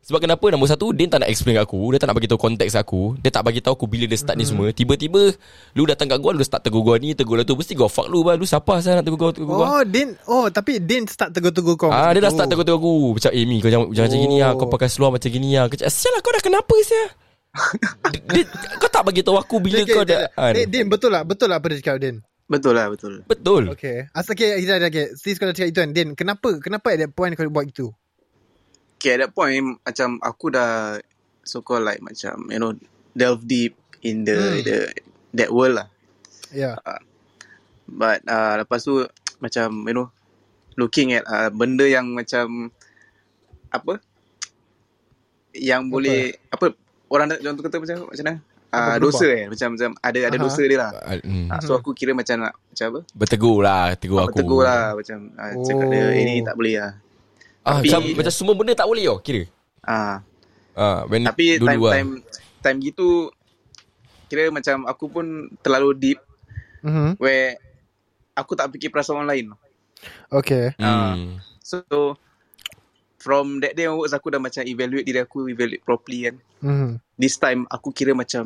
Speaker 5: Sebab kenapa Nombor satu Din tak nak explain kat aku Dia tak nak bagi tahu konteks aku Dia tak bagi tahu aku Bila dia start ni semua Tiba-tiba Lu datang kat gua Lu start tegur gua ni Tegur lah tu Mesti gua fuck lu bah. Lu siapa saya nak tegur gua, tegur gua.
Speaker 2: Oh, Din. Oh, tapi Din start tegur-tegur kau.
Speaker 5: Ah, dia dah
Speaker 2: Oh.
Speaker 5: start tegur-tegur aku Macam Amy kau jangan, jangan macam gini lah Kau
Speaker 2: Oh.
Speaker 5: pakai seluar macam gini lah Kau cakap Sial lah kau dah kenapa sial dia, dia, Kau tak bagi tahu aku Bila
Speaker 2: Okay,
Speaker 5: kau dah ah,
Speaker 2: Din, Din, betul lah. Betul lah apa dia cakap, Din.
Speaker 6: Betul lah, betul.
Speaker 5: Betul
Speaker 2: Okay. Asal okay, kita ada okay. Sis kau dah cakap itu kan, Din. Kenapa? Kenapa at that point kau buat itu?
Speaker 6: Okay, at that point, macam aku dah so called like macam, you know, delve deep in the,
Speaker 2: Hmm.
Speaker 6: the that world lah.
Speaker 2: Ya.
Speaker 6: But uh, lepas tu macam you know looking at uh, benda yang macam apa yang boleh apa orang nak orang tu kata macam macam mana?
Speaker 2: Apa,
Speaker 6: Uh, dosa eh macam macam ada ada
Speaker 2: Aha.
Speaker 6: dosa dia lah. Uh, so aku kira macam nak macam apa?
Speaker 5: Bertegur lah Tegur
Speaker 6: Aku
Speaker 5: aku
Speaker 6: tegur lah macam uh, cakap dia
Speaker 2: Oh.
Speaker 6: eh, tak boleh lah.
Speaker 5: Ah,
Speaker 6: Tapi-
Speaker 5: macam, macam semua benda tak boleh oh Kira
Speaker 6: Ah,
Speaker 5: ah, when
Speaker 6: tapi
Speaker 5: dulu
Speaker 6: time
Speaker 5: lah.
Speaker 6: time time gitu kira macam aku pun terlalu deep
Speaker 2: Mhm.
Speaker 6: where aku tak fikir perasaan orang lain.
Speaker 2: Okay.
Speaker 5: hmm.
Speaker 6: So from that day onwards aku dah macam evaluate diri aku, evaluate properly kan.
Speaker 2: Mhm.
Speaker 6: This time aku kira macam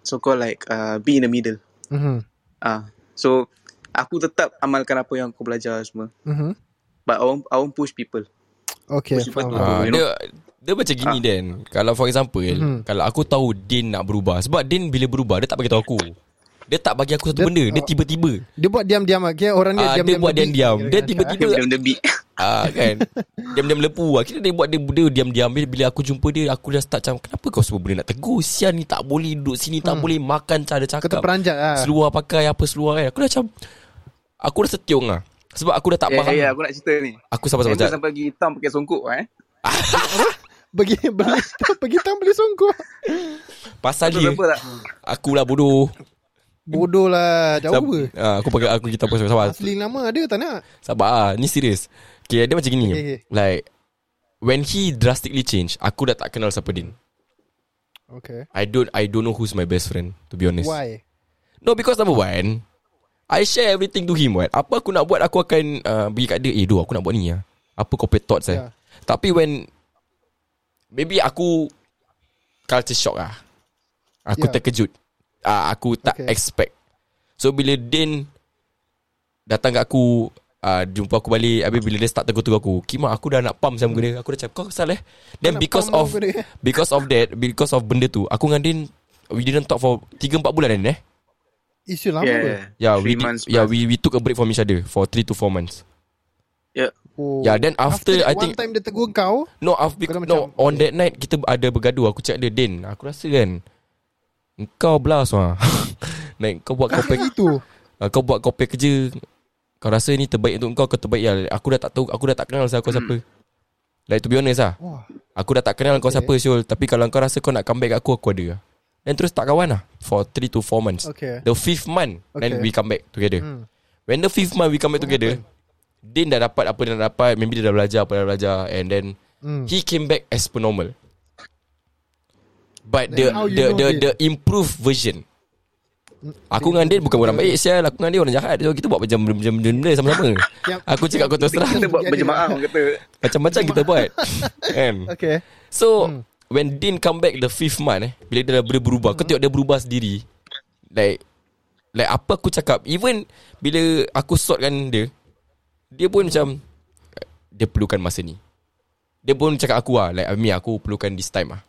Speaker 6: so called like uh, be in the middle.
Speaker 2: Mhm.
Speaker 6: Ah, so aku tetap amalkan apa yang aku belajar semua.
Speaker 2: Mhm.
Speaker 6: But I won't, I won't push people.
Speaker 2: Okay,
Speaker 6: Push
Speaker 2: faham.
Speaker 6: people to-
Speaker 5: Ah,
Speaker 6: you
Speaker 5: dia dia macam gini Dan. Kalau for example
Speaker 2: Mhm.
Speaker 5: Kalau aku tahu Din nak berubah Sebab Din bila berubah Dia tak bagi tahu aku. Dia tak bagi aku satu
Speaker 2: Dia-
Speaker 5: benda. Dia tiba-tiba.
Speaker 2: Dia buat diam-diam okay? Orang dia
Speaker 5: Ah,
Speaker 2: diam-diam
Speaker 5: Dia buat diam-diam. Dia tiba-tiba
Speaker 6: Diam the beat.
Speaker 5: ah, kan? Diam-diam lepu. Lah Kira dia buat dia, dia diam-diam. Bila, bila aku jumpa dia Aku dah start macam Kenapa kau semua benda nak tegur? Sian ni tak boleh Duduk sini tak boleh Makan cara
Speaker 2: Kau
Speaker 5: cakap.
Speaker 2: Terperanjat lah.
Speaker 5: Seluar pakai apa seluar kan? Aku dah macam Aku dah setiung lah Sebab aku dah tak
Speaker 6: Ya,
Speaker 5: faham
Speaker 6: ya, aku nak cerita ni.
Speaker 5: Aku sabar-sabar
Speaker 6: Aku
Speaker 5: sekejap
Speaker 6: sampai pergi town pakai songkok eh.
Speaker 2: Bagi beli bagi tang beli songkok.
Speaker 5: Pasal dia? Aku lah bodoh
Speaker 2: Bodoh lah. Jauh apa?
Speaker 5: Ah, Aku pakai aku kita pasal sabar
Speaker 2: Asli nama ada tak nak?
Speaker 5: Sabar ah, Ni serius Okay dia macam gini
Speaker 2: Okay, okay.
Speaker 5: Like When he drastically change Aku dah tak kenal siapa Din
Speaker 2: Okay.
Speaker 5: I don't I don't know who's my best friend To be honest
Speaker 2: Why?
Speaker 5: No because number one I share everything to him what Apa aku nak buat Aku akan uh, Bagi kat dia Eh do aku nak buat ni lah Apa corporate thoughts eh
Speaker 2: Yeah.
Speaker 5: Tapi when Maybe aku culture shock lah. Aku
Speaker 2: Ya.
Speaker 5: terkejut. Ah, aku tak
Speaker 2: Okay.
Speaker 5: expect. So bila Din datang kat aku, ah, jumpa aku balik, habis bila dia start tegur-tegur aku, Kima aku dah nak pump sama dia. Aku dah cakap, kau kesal eh? Then because of because of that, because of benda tu, aku dengan Din we didn't talk for 3 4 bulan Din eh.
Speaker 2: Isu lama
Speaker 6: Yeah.
Speaker 2: yeah.
Speaker 5: Yeah, Ya, we did,
Speaker 6: months
Speaker 5: yeah, we we took a break from each other for 3 to 4 months.
Speaker 2: oh.
Speaker 5: Yeah, then after,
Speaker 2: that
Speaker 5: I
Speaker 2: one
Speaker 5: think
Speaker 2: time dia tegur kau
Speaker 5: No, after,
Speaker 2: Kau
Speaker 5: no
Speaker 2: macam,
Speaker 5: on that night kita ada bergaduh. Aku cakap dia, Din, aku rasa kan kau blast wah. Like kau buat kau
Speaker 2: Kenapa itu
Speaker 5: uh, kau buat kopi kerja kau rasa ni terbaik untuk kau kau terbaik ya. Aku dah tak tahu aku dah tak kenal saya kau siapa. Like to be honest lah.
Speaker 2: Wah
Speaker 5: Aku dah tak kenal kau
Speaker 2: Okay.
Speaker 5: siapa Syul Tapi kalau kau rasa kau nak come back kat aku Aku ada Then terus tak kawan lah For 3 to 4 months.
Speaker 2: Okay.
Speaker 5: The fifth month Then
Speaker 2: Okay.
Speaker 5: we come back together.
Speaker 2: Hmm.
Speaker 5: When the fifth month we come back together Din dah dapat apa dia dah dapat Maybe dia dah belajar apa dia dah belajar And then
Speaker 2: Hmm.
Speaker 5: He came back as per normal. But the
Speaker 2: Then
Speaker 5: the
Speaker 2: know
Speaker 5: the,
Speaker 2: Din?
Speaker 5: the improved version. Aku dengan Din bukan orang baik. Sial Aku dengan dia orang jahat. So kita buat macam benda-benda sama-sama. Aku cakap kau terus terang.
Speaker 6: Kita buat berjemaah orang kata.
Speaker 5: Macam-macam kita buat. Kan?
Speaker 2: Okay.
Speaker 5: So
Speaker 2: Hmm.
Speaker 5: When Din come back The fifth month eh Bila dia dah berubah Kau tengok dia berubah sendiri. Like Like apa aku cakap Even Bila aku sortkan dia Dia pun macam Dia perlukan masa ni. Dia pun cakap aku lah Like Ami aku perlukan this time lah.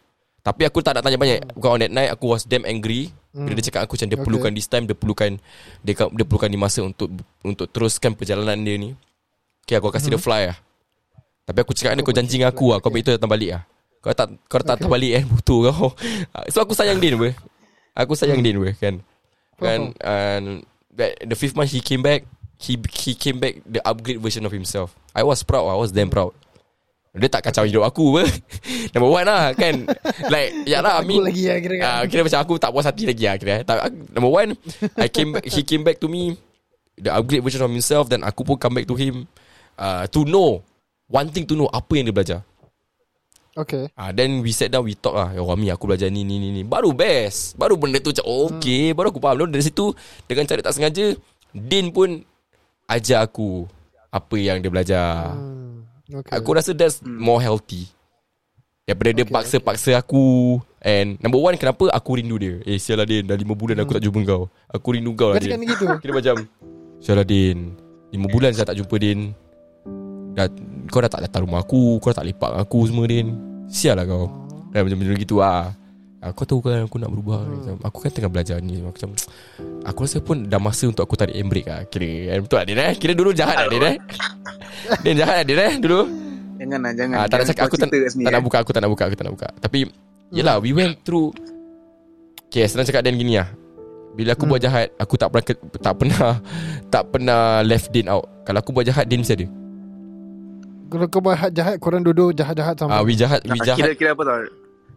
Speaker 5: Tapi aku tak nak tanya banyak. Bukan on that night Aku was damn angry. Bila dia cakap aku macam Dia
Speaker 2: Okay.
Speaker 5: perlukan this time Dia perlukan Dia, dia perlukan ni masa untuk Untuk teruskan perjalanan dia ni. Okay aku kasih dia fly lah. Tapi aku cakap dia Kau janji dengan aku lah Kau ambil itu datang balik lah Kau tak Kau tak okay. terbalik kan Butuh kau So aku sayang Din apa Aku sayang Din apa Kan Kan and The fifth month he came back He he came back The upgrade version of himself I was proud I was damn proud Dia tak kacau hidup aku apa Number one lah kan Like Ya lah I
Speaker 2: Aku
Speaker 5: mean
Speaker 2: lagi lah kira kan.
Speaker 5: Ah, kira macam aku tak puas hati lagi lah kira. Tak, aku- number one, I came back, he came back to me, the upgrade version of himself, then aku pun come back to him uh, to know, wanting to know apa yang dia belajar.
Speaker 2: Okay
Speaker 5: Ah, then we sat down, we talk lah. Oh, Ami, aku belajar ni, ni, ni, ni. Baru best. Baru benda tu macam, okay. Baru aku faham. Lalu dari situ, dengan cara tak sengaja, Din pun ajar aku apa yang dia belajar.
Speaker 2: Hmm. Okay
Speaker 5: Aku rasa that's more healthy Daripada dia
Speaker 2: Okay,
Speaker 5: paksa-paksa aku And number one Kenapa aku rindu dia Eh sial lah Din Dah lima bulan aku tak jumpa kau Aku rindu kau lah Din
Speaker 2: gitu
Speaker 5: Kira macam Sial lah Din Lima bulan saya tak jumpa Din dah, Kau dah tak datang rumah aku Kau dah tak lepak dengan aku semua Din. Sial lah kau. Dan macam-macam gitu lah Ah, Kau tahu kan aku nak berubah macam, Aku kan tengah belajar ni Aku Macam Aku rasa pun dah masa untuk aku tarik handbrake lah Kira. Kan Betul lah Din eh. Kira dulu jahat lah Din eh. Din jahat lah Din eh Dulu.
Speaker 6: Jangan lah, jangan.
Speaker 5: Ah, tak nak cakap aku tak,
Speaker 6: kat sini,
Speaker 5: tak nak
Speaker 6: eh.
Speaker 5: buka aku tak nak buka aku tak nak buka. Tapi yelah we went through Okay senang cakap dan gini lah Bila aku buat jahat Aku tak pernah Tak pernah Tak pernah left Din out. Kalau aku buat jahat Din mesti ada
Speaker 2: Kalau kau buat jahat Korang duduk jahat-jahat
Speaker 5: Ah,
Speaker 2: sama
Speaker 5: We jahat We
Speaker 6: Ah, Kira
Speaker 5: jahat.
Speaker 6: kira apa tau?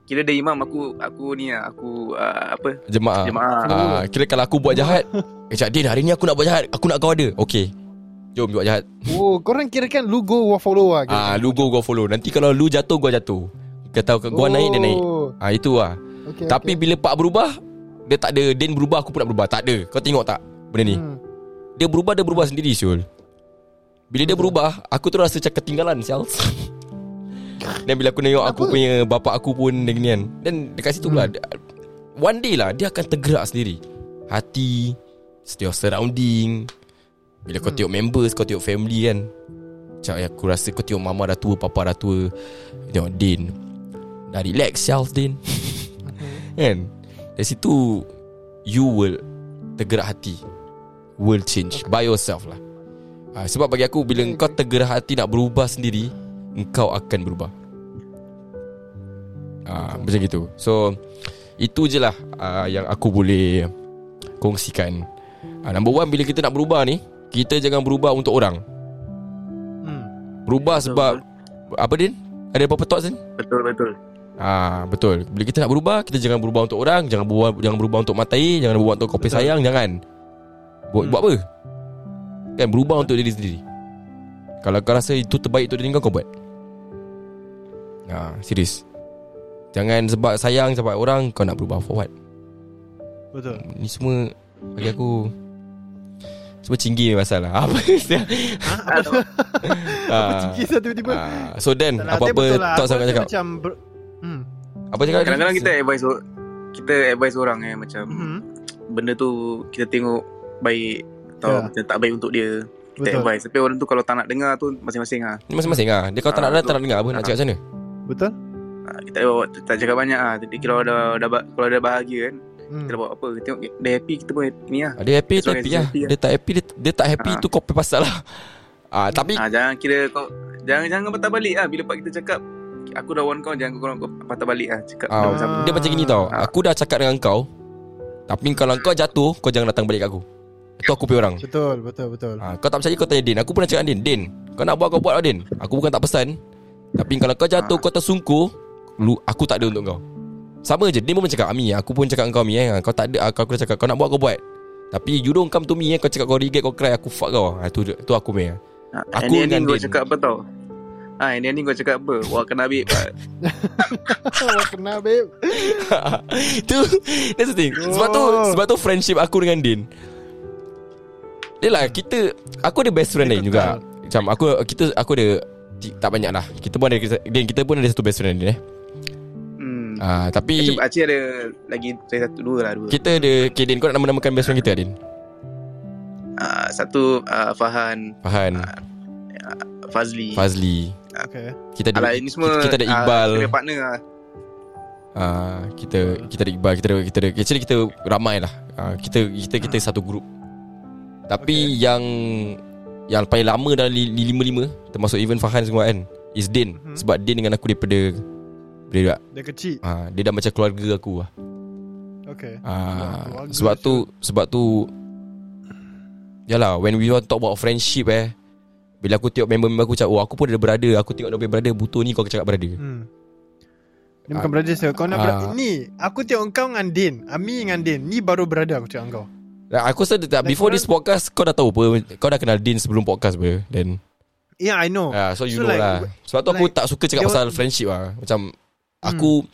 Speaker 6: Kira dia imam aku aku ni lah aku uh, apa?
Speaker 5: Jemaah.
Speaker 6: Jemaah.
Speaker 5: Ah, Kira kalau aku buat jahat Eh Din hari ni aku nak buat jahat. Aku nak kau ada. Okay Jom buat jahat.
Speaker 2: Oh korang kira kan Lu go follow lah
Speaker 5: Ah, Lu go go follow. Nanti kalau lu jatuh Gua jatuh. Kata gua naik dia naik.
Speaker 2: Oh.
Speaker 5: Ah Itu lah.
Speaker 2: Okay,
Speaker 5: Tapi
Speaker 2: okay.
Speaker 5: bila Pak berubah Dia tak ada Din berubah Aku pun nak berubah. Tak ada. Kau tengok tak? Benda ni.
Speaker 2: Hmm.
Speaker 5: Dia berubah Dia berubah sendiri Syul Bila dia berubah Aku tu rasa macam ketinggalan Syul Dan bila aku tengok Aku punya Bapak aku pun Dia gini kan. Dan dekat situ pula dia- One day lah Dia akan tergerak sendiri. Hati Your surrounding. Bila kau tengok members Kau tengok family kan. Macam eh, aku rasa kau tengok mama dah tua Papa dah tua. Tengok Din. Dah relax self Din. Kan? Dari situ You will Tergerak hati. Will change. By yourself lah ha, Sebab bagi aku Bila kau tergerak hati Nak berubah sendiri Engkau akan berubah ha, Macam gitu So Itu je lah uh, Yang aku boleh Kongsikan ha, Number one Bila kita nak berubah ni Kita jangan berubah untuk orang
Speaker 4: Hmm.
Speaker 5: Berubah sebab Apa Din? Ada apa-apa thoughts Din?
Speaker 6: Betul betul.
Speaker 5: Ah betul. Bila kita nak berubah, kita jangan berubah untuk orang, jangan berubah jangan berubah untuk matai, jangan berubah untuk kopi sayang, jangan. Buat
Speaker 4: Hmm.
Speaker 5: buat apa? Kan berubah untuk diri sendiri. Kalau kau rasa itu terbaik untuk diri kau, kau buat. Ah, serius. Jangan sebab sayang sebab orang kau nak berubah for what?
Speaker 4: Betul.
Speaker 5: Ni semua bagi aku semua cinggi ni pasal lah. Apa? ah,
Speaker 2: Kisah tiba-tiba
Speaker 5: ah, so then
Speaker 4: Tak lah,
Speaker 5: apa-apa
Speaker 4: lah. aku rasa
Speaker 5: cakap.
Speaker 4: Macam ber, hmm.
Speaker 5: Apa cakap?
Speaker 6: Kadang-kadang kita advise o- kita advise orang eh macam
Speaker 4: Mhm.
Speaker 6: benda tu kita tengok baik atau
Speaker 2: Ya.
Speaker 6: macam tak baik untuk dia. Kita
Speaker 2: Betul.
Speaker 6: advise. Tapi orang tu kalau tak nak dengar tu masing-masing ah.
Speaker 5: Ni masing-masing lah Dia kalau tak nak
Speaker 6: Ah,
Speaker 5: dengar Tak nak dengar apa Nak
Speaker 6: Ah.
Speaker 5: cakap macam mana
Speaker 2: Betul?
Speaker 6: Ah, Kita tak, tak cakap banyak ah. Jadi kalau dah, dah ba- kalau dah bahagia kan,
Speaker 2: Hmm.
Speaker 6: kita buat apa? Kita tengok dia happy kita pun ni ah.
Speaker 5: Ah, Dia happy
Speaker 6: as
Speaker 5: happy
Speaker 6: dia
Speaker 5: lah
Speaker 6: happy lah.
Speaker 5: Dia tak happy Dia, dia tak happy
Speaker 6: Ah.
Speaker 5: tu kau pasal lah Ah, Tapi
Speaker 6: Ah, jangan kira kau jangan jangan patah balik ah bila pak kita cakap aku dah warn kau jangan kau, kau patah balik ah cakap
Speaker 5: ah,
Speaker 6: sama.
Speaker 5: Dia macam gini tau
Speaker 6: Ah.
Speaker 5: Aku dah cakap dengan kau Tapi kalau kau jatuh Kau jangan datang balik kat aku Itu aku punya orang
Speaker 2: Betul, betul, betul.
Speaker 5: Ah, Kau tak percaya kau tanya Din Aku pernah cakap dengan Din Din Kau nak buat kau buat lah Din Aku bukan tak pesan Tapi kalau kau jatuh
Speaker 6: Ah.
Speaker 5: Kau tersungkur lu, Aku tak ada untuk kau Sama je Din pun cakap Ami Aku pun cakap kau Ami eh. Kau tak ada Aku, aku dah cakap Kau nak buat kau buat Tapi you don't come to me eh. Kau cakap kau regret Kau cry Aku fuck kau ah, tu, tu aku punya
Speaker 6: Ah,
Speaker 5: Aku
Speaker 6: ini
Speaker 5: dengan
Speaker 6: kau
Speaker 5: Din.
Speaker 6: cakap apa tau? Ah, ini ni kau cakap apa? Wah kena Pak.
Speaker 2: Wah, kena, babe.
Speaker 5: Tu That's the thing Sebab tu
Speaker 2: Oh.
Speaker 5: Sebab tu friendship aku dengan Din Dia lah kita Aku ada best friend lain juga. Macam aku Kita Aku ada Tak banyak lah Kita pun ada Din kita pun ada satu best friend Din eh
Speaker 6: Hmm.
Speaker 5: Ah, Tapi
Speaker 6: Acik, Acik ada lagi saya satu dua lah dua.
Speaker 5: Kita ada Okay Din Kau nak nama-namakan best friend kita Din
Speaker 6: Ah, satu ah, Fahan,
Speaker 5: Fahan
Speaker 6: Fazli.
Speaker 5: Fazli
Speaker 2: Okay.
Speaker 5: Kita ada
Speaker 6: Alah ini semua
Speaker 5: kita, kita ada Iqbal
Speaker 6: Kita ada partner lah.
Speaker 5: ah, Kita Kita ada Iqbal Kita ada, kita ada Actually kita ramai lah ah, Kita kita kita satu grup Tapi yang Yang paling lama dalam li- li- lima-lima Termasuk even Fahan semua kan Is Din
Speaker 4: Mhm.
Speaker 5: Sebab Din dengan aku daripada Daripada
Speaker 4: Dia kecil.
Speaker 5: ah, Dia dah macam keluarga aku lah
Speaker 4: Okay. keluarga
Speaker 5: Sebab tu Sebab tu Yalah When we want talk about friendship eh Bila aku tengok member-member aku cakap Oh aku pun ada brother Aku tengok dia brother Butuh ni kau cakap brother
Speaker 4: Hmm. Dia
Speaker 5: Ah.
Speaker 4: bukan brother saya. Kau nak
Speaker 5: Ah.
Speaker 4: brother. Ni, aku tengok kau dengan Din. Ami dengan Din. Ni baru brother aku cakap kau.
Speaker 5: Like, Aku rasa tak
Speaker 4: Like
Speaker 5: Before this podcast Kau dah tahu apa Kau dah kenal Din sebelum podcast apa Then
Speaker 4: Yeah, I know.
Speaker 5: ah, So you
Speaker 4: So
Speaker 5: know
Speaker 4: like,
Speaker 5: lah. Sebab tu aku tak suka cakap pasal
Speaker 4: orang-
Speaker 5: friendship lah. Macam Aku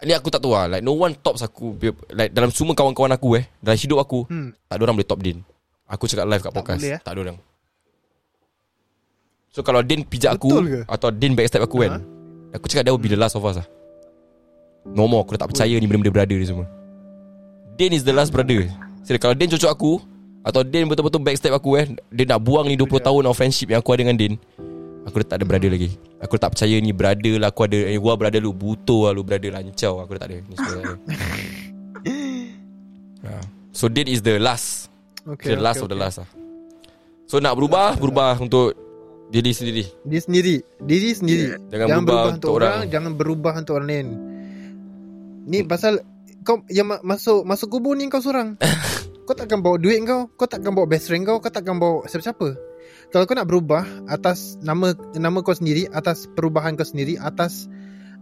Speaker 5: Ni aku tak tahu lah. Like no one tops aku. Like dalam semua kawan-kawan aku eh Dalam hidup aku
Speaker 4: Hmm.
Speaker 5: Tak ada orang boleh top Din Aku cakap live kat
Speaker 4: Tak
Speaker 5: podcast.
Speaker 4: boleh, eh?
Speaker 5: Tak ada orang. So kalau Din pijak aku
Speaker 4: Betul ke?
Speaker 5: Atau Din backstab aku kan Aku cakap dia will be the last of us lah. No more. Aku dah tak percaya ni benda-benda brother ni semua Din is the last brother Serius kalau Din cocok aku Atau Din betul-betul backstab aku eh Dia nak buang ni 20 tahun of friendship Yang aku ada dengan Din Aku dah tak ada brother lagi Aku tak percaya ni brother lah Aku ada Eh gua brother lu Butuh lah lu brother lancau Aku dah tak ada Ni semua tak ada Ha. So Din is the last
Speaker 4: Okay,
Speaker 5: The last
Speaker 4: okay,
Speaker 5: of the
Speaker 4: okay.
Speaker 5: last lah So nak berubah Berubah untuk Diri sendiri
Speaker 4: Dia sendiri. Diri sendiri.
Speaker 5: Jangan
Speaker 4: jangan
Speaker 5: berubah
Speaker 4: berubah
Speaker 5: untuk
Speaker 4: untuk orang,
Speaker 5: orang.
Speaker 4: jangan berubah untuk orang lain. Ni pasal kau yang ma- masuk masuk kubur ni kau seorang. kau takkan bawa duit kau, kau takkan bawa best friend kau, kau takkan bawa siapa-siapa. Kalau kau nak berubah atas nama nama kau sendiri, atas perubahan kau sendiri, atas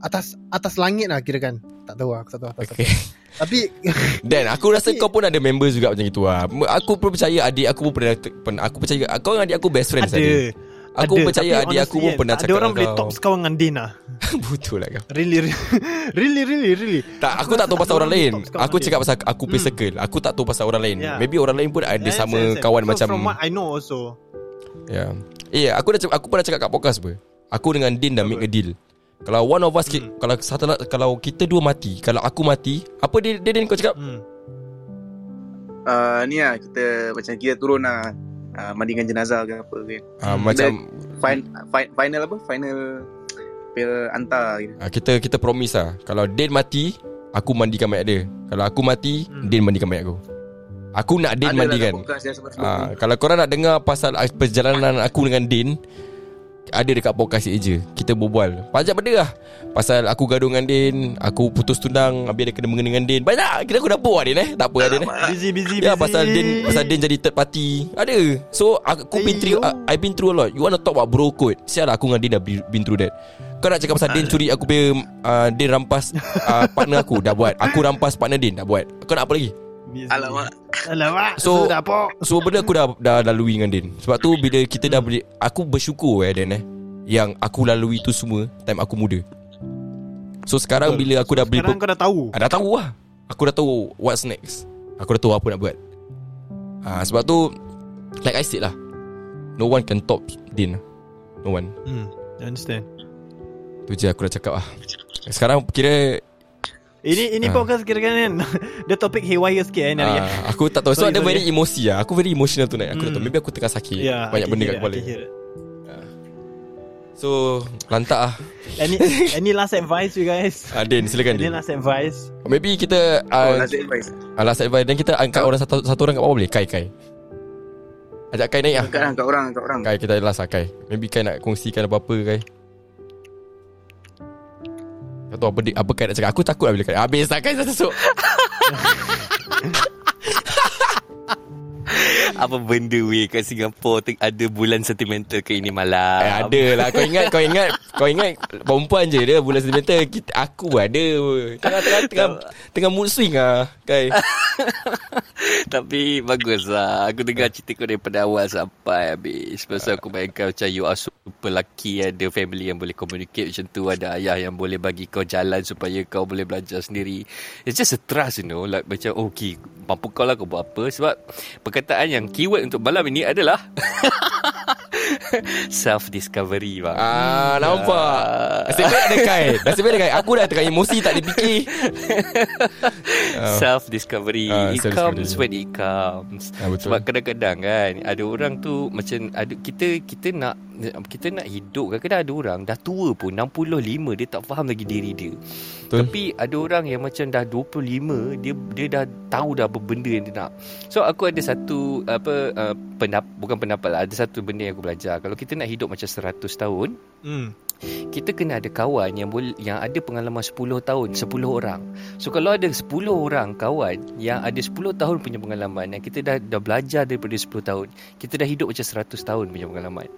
Speaker 4: atas atas langit lah kira kan. Tak tahu lah, aku tak tahu atas.
Speaker 5: Okay
Speaker 4: Tapi
Speaker 5: Dan aku rasa
Speaker 4: Tapi-
Speaker 5: kau pun ada members juga macam itu lah Aku pun percaya adik aku pun pernah, pernah Aku percaya Kau dengan adik aku best friends
Speaker 4: ada.
Speaker 5: Adik. Aku
Speaker 4: ada,
Speaker 5: percaya
Speaker 4: tapi
Speaker 5: adik aku pun
Speaker 4: kan,
Speaker 5: pernah
Speaker 4: Ada
Speaker 5: cakap
Speaker 4: orang
Speaker 5: dengan
Speaker 4: boleh top kau dengan Din lah.
Speaker 5: Betul lah kau
Speaker 4: Really, really, really, really.
Speaker 5: Tak, aku tak tahu pasal orang lain Aku cakap
Speaker 4: Din.
Speaker 5: pasal aku punya circle Aku tak tahu pasal orang lain
Speaker 4: Yeah.
Speaker 5: Maybe orang lain pun ada
Speaker 4: Yes,
Speaker 5: sama
Speaker 4: yes, yes.
Speaker 5: kawan
Speaker 4: so,
Speaker 5: macam
Speaker 4: From what I know also.
Speaker 5: Ya. Eh, aku dah cakap- aku pernah cakap kat podcast apa? Aku dengan Din dah make a deal. Kalau one of us
Speaker 4: Hmm.
Speaker 5: kalau satu kalau kita dua mati, kalau aku mati, apa dia dia Din kau cakap?
Speaker 4: Hmm.
Speaker 6: Ah, ni lah kita macam kita turun lah ah, mandikan jenazah ke apa ke.
Speaker 5: Ah, macam
Speaker 6: Fin, fi- final apa? Final Pil antar gitu.
Speaker 5: ah, kita kita promise lah. Kalau Din mati, aku mandikan mayat dia. Kalau aku mati,
Speaker 4: Hmm.
Speaker 5: Din mandikan mayat aku. Aku nak Din
Speaker 6: Ada lah
Speaker 5: mandikan. Ah, kalau korang nak dengar pasal perjalanan aku dengan Din, ada dekat podcast ni je Kita berbual. Banyak benda lah. Pasal aku gaduh dengan Din Aku putus tunang Habis ada kena mengena dengan Din. Banyak Kita aku dah buat Din eh? Tak apa Din eh?
Speaker 4: Busy, busy,
Speaker 5: Ya
Speaker 4: busy.
Speaker 5: pasal Din Pasal Din jadi third party. Ada. So aku been through uh, I been through a lot. You wanna talk about bro code? Sial lah aku dengan Din dah be- been through that. Kau nak cakap pasal Din curi aku punya uh, Din rampas uh, partner aku Dah buat. Aku rampas partner Din Dah buat. Kau nak apa lagi
Speaker 4: Busy.
Speaker 6: Alamak.
Speaker 4: Alamak.
Speaker 5: So-
Speaker 4: pok.
Speaker 5: So benda aku dah dah lalui dengan Din Sebab tu bila kita dah boleh Aku bersyukur eh Dan eh Yang aku lalui tu semua Time aku muda So sekarang
Speaker 4: Betul.
Speaker 5: bila aku dah boleh
Speaker 4: Sekarang kau dah tahu.
Speaker 5: Ah, dah tahu lah Aku dah tahu What's next Aku dah tahu apa nak buat ah, Sebab tu Like I said lah No one can top Din No one
Speaker 4: Hmm. I understand.
Speaker 5: Tu je aku dah cakap lah Sekarang kira
Speaker 4: Ini ini
Speaker 5: Ah.
Speaker 4: podcast kira kan Dia topik haywire sikit eh hari
Speaker 5: uh, Aku tak tahu So
Speaker 4: Sorry,
Speaker 5: ada
Speaker 4: sorry.
Speaker 5: very emosi lah Aku very emotional tu Aku tak
Speaker 4: Hmm.
Speaker 5: tahu Maybe aku tengah sakit
Speaker 4: Ya,
Speaker 5: Banyak benda kat kepala. So Lantak lah
Speaker 4: Any any last advice you guys?
Speaker 5: uh, Din silakan
Speaker 4: Any
Speaker 5: Din
Speaker 4: last advice?
Speaker 5: Maybe kita
Speaker 6: Oh,
Speaker 5: uh,
Speaker 6: last advice.
Speaker 5: uh, Last advice Dan kita angkat orang satu, satu orang kat bawah boleh Kai Kai Ajak Kai naik lah
Speaker 6: Angkat lah kat orang, kat orang.
Speaker 5: Kai kita last lah Kai Maybe Kai nak kongsikan apa-apa Kai Tak tahu apa, apa Kai nak cakap Aku takut lah bila Kai Habis lah Kai satu sok
Speaker 7: Apa benda weh kat Singapura ada bulan sentimental ke ini malam.
Speaker 5: eh, Ada lah. Kau ingat Kau ingat Kau ingat Perempuan je dia Bulan sentimental kita, Aku ada. Tengah-tengah Tengah, tengah mood swing lah Kai.
Speaker 7: Tapi bagus lah. Aku dengar cerita kau daripada awal sampai habis. Pasal aku bayangkan macam you are super lucky Ada family yang boleh communicate macam tu. Ada ayah yang boleh bagi kau jalan Supaya kau boleh belajar sendiri. It's just a trust you know. Like macam oh, okay Mampu kau lah kau buat apa. Sebab perkataan yang keyword untuk malam ini adalah Self-discovery bang
Speaker 5: Ah, nampak. Nasib baik ada Kai. Nasib baik ada Kai. Aku dah tengah emosi tak ada fikir. Ah.
Speaker 7: Self-discovery
Speaker 5: Ah,
Speaker 7: It comes when it comes
Speaker 5: Ah, betul.
Speaker 7: Sebab kadang-kadang kan Ada orang tu Macam ada Kita kita nak Kita nak hidup Kadang-kadang ada orang Dah tua pun 65 Dia tak faham lagi diri dia.
Speaker 5: Betul.
Speaker 7: Tapi ada orang yang macam Dah 25 Dia dia dah tahu dah Apa benda yang dia nak. So aku ada satu Apa uh, pendap, Bukan pendapat lah Ada satu benda yang aku belajar. Kalau kita nak hidup macam 100 tahun
Speaker 4: Hmm.
Speaker 7: kita kena ada kawan yang boleh yang ada pengalaman 10 tahun 10 orang. So kalau ada 10 orang kawan yang ada 10 tahun punya pengalaman yang kita dah dah belajar daripada 10 tahun kita dah hidup macam 100 tahun punya pengalaman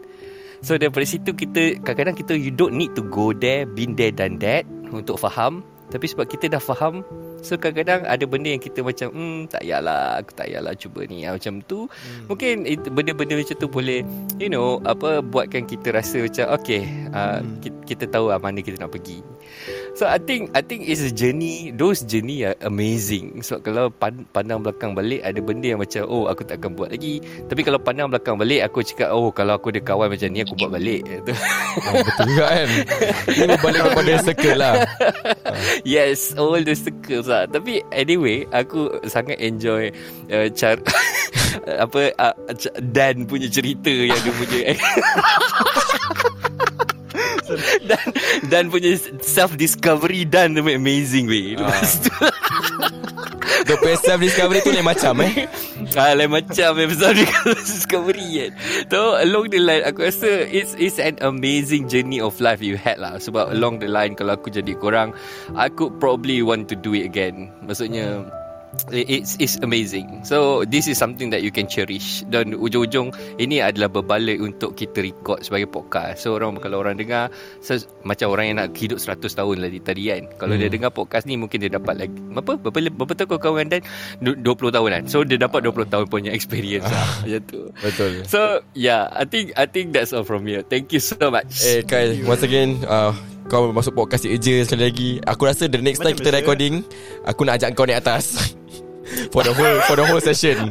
Speaker 7: so daripada situ kita kadang-kadang kita you don't need to go there been there done that untuk faham. Tapi sebab kita dah faham So kadang-kadang ada benda yang kita macam Hmm tak payahlah Aku tak payahlah cuba ni ah, Macam tu hmm. Mungkin it, benda-benda macam tu boleh You know Apa Buatkan kita rasa macam Okay uh, hmm. kita, kita tahu lah mana kita nak pergi So I think I think it's a journey Those journey are amazing Sebab kalau pan, pandang belakang balik Ada benda yang macam Oh aku tak akan buat lagi Tapi kalau pandang belakang balik Aku cakap Oh kalau aku ada kawan macam ni Aku buat balik.
Speaker 5: Oh, betul juga kan. Ini berbalik kepada circle lah.
Speaker 7: Yes All the circles lah. Tapi anyway Aku sangat enjoy uh, Cara Apa uh, Dan punya cerita Yang dia punya Dan Dan punya Self-discovery Dan tu amazing weh Lepas tu
Speaker 5: Dia punya self-discovery tu lain macam eh.
Speaker 7: Ah, lain macam besar dia discovery kan. So along the line aku rasa it's it's an amazing journey of life you had lah. Sebab along the line kalau aku jadi korang, I could probably want to do it again. Maksudnya it- it's it's amazing. So this is something that you can cherish dan ujung-ujung ini adalah berbalik untuk kita record sebagai podcast. So orang kalau orang dengar se- macam orang yang nak hidup 100 tahun lagi tadi kan. Kalau dia dengar podcast ni mungkin dia dapat lagi apa berapa berapa tahun kau kawan dan 20 tahun kan. So dia dapat 20 tahun punya experience lah macam tu.
Speaker 5: Betul.
Speaker 7: So yeah, I think I think that's all from here. Thank you so much.
Speaker 5: Eh Kai, once again uh, kau masuk podcast je je sekali lagi. Aku rasa the next time
Speaker 4: Macam
Speaker 5: kita
Speaker 4: biasa.
Speaker 5: recording, aku nak ajak kau naik atas. for the whole for the whole session.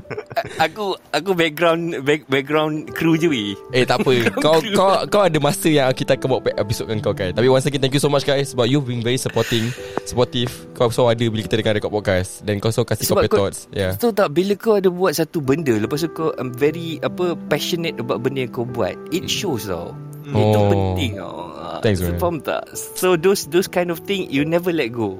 Speaker 7: aku aku background back, background crew je weh.
Speaker 5: Eh tak apa. Kau kau kau ada masa yang kita akan buat episode dengan kau Kai Tapi once again thank you so much guys Sebab you've been very supporting Supportive. Kau selalu ada bila kita dengar record podcast. Dan kau selalu kasih kau punya thoughts. Yeah
Speaker 7: Tahu tak bila kau ada buat satu benda Lepas tu kau um, very apa passionate about benda yang kau buat It shows tau. Itu
Speaker 5: Oh.
Speaker 7: penting tau.
Speaker 5: Thanks,
Speaker 7: so,
Speaker 5: man.
Speaker 7: Faham tak? So those those kind of thing You never let go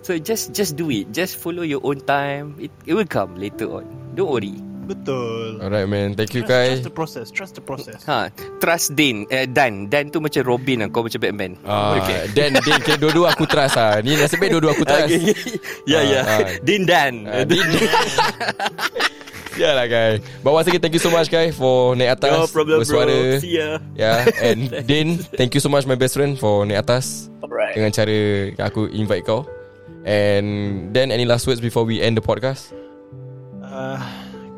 Speaker 7: So just just do it. Just follow your own time. It, it will come later on. Don't worry.
Speaker 4: Betul.
Speaker 5: Alright man. Thank you Kai.
Speaker 4: trust the process. Trust the process.
Speaker 7: Ha, trust Dan eh, Dan. Dan tu macam Robin lah. Kau macam Batman.
Speaker 5: Ah, Dan Dan kira dua-dua aku trust lah. Ni nasib baik dua-dua aku trust.
Speaker 7: Okay. Ya ya
Speaker 5: Ah, ah.
Speaker 7: Din Dan.
Speaker 5: Ah, Din Yalah Kai. But once again thank you so much Kai For naik atas
Speaker 7: No problem
Speaker 5: Bersuara.
Speaker 7: Bro See ya.
Speaker 5: Yeah And Din Thank you so much my best friend For naik atas.
Speaker 7: Alright.
Speaker 5: Dengan cara Aku invite kau And Then any last words Before we end the podcast
Speaker 4: Uh,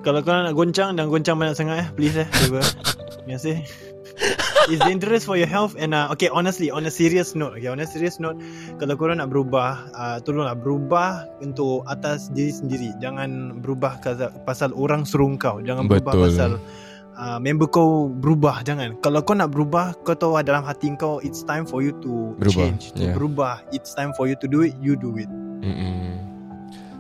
Speaker 4: kalau kau nak goncang dan goncang banyak sangat eh, please eh. Terima kasih. It's dangerous for your health and uh, okay honestly on a serious note okay on a serious note kalau korang nak berubah uh, tolonglah berubah untuk atas diri sendiri jangan berubah pasal, pasal orang suruh kau jangan berubah
Speaker 5: Betul.
Speaker 4: pasal uh, member kau berubah jangan kalau kau nak berubah kau tahu dalam hati kau it's time for you to
Speaker 5: Berubah,
Speaker 4: change to
Speaker 5: yeah.
Speaker 4: berubah it's time for you to do it you do it
Speaker 5: Mm-mm.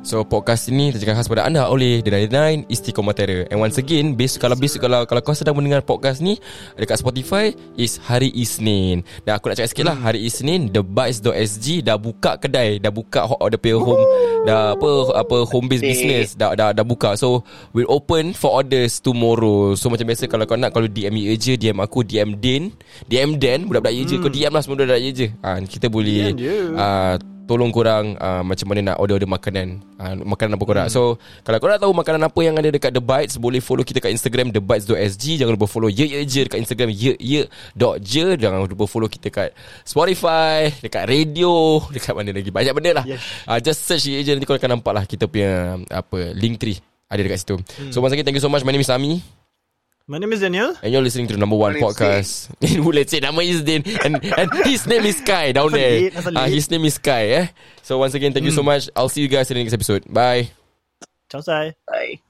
Speaker 5: So podcast ini terjaga khas pada anda oleh The 99 Istiqomah Terror. And once again based, Kalau based, kalau kalau kau sedang mendengar podcast ni Dekat Spotify Is hari Isnin. Dan aku nak cakap sikit lah Hari Isnin TheBites.sg Dah buka kedai. Dah buka Dia punya home Dah apa apa Home based business Dah, dah, dah buka. So We'll open for orders tomorrow. So macam biasa Kalau kau nak Kalau DM ye je DM aku DM Din. DM Dan Budak-budak ye je. Kau DM lah semua budak-budak ye je. Ha, Kita boleh
Speaker 4: DM je.
Speaker 5: uh, tolong korang uh, macam mana nak order-order makanan uh, makanan apa korang so kalau korang tahu makanan apa yang ada dekat The Bites boleh follow kita kat Instagram thebites.sg jangan lupa follow ye ye je dekat Instagram ye ye dot je. Jangan lupa follow kita kat Spotify dekat radio dekat mana lagi? Banyak benda lah.
Speaker 4: Yes.
Speaker 5: uh, just search ye ye je nanti korang akan nampak lah kita punya apa link tree ada dekat situ. So once again thank you so much. My name is Ami
Speaker 4: my name is Daniel.
Speaker 5: And you're listening to the number one podcast. In Woodlands say nama is Din and and his name is Sky down there. Uh, his name is Sky eh? So once again thank you so much. I'll see you guys in the next episode. Bye.
Speaker 4: Ciao sai.
Speaker 6: Bye.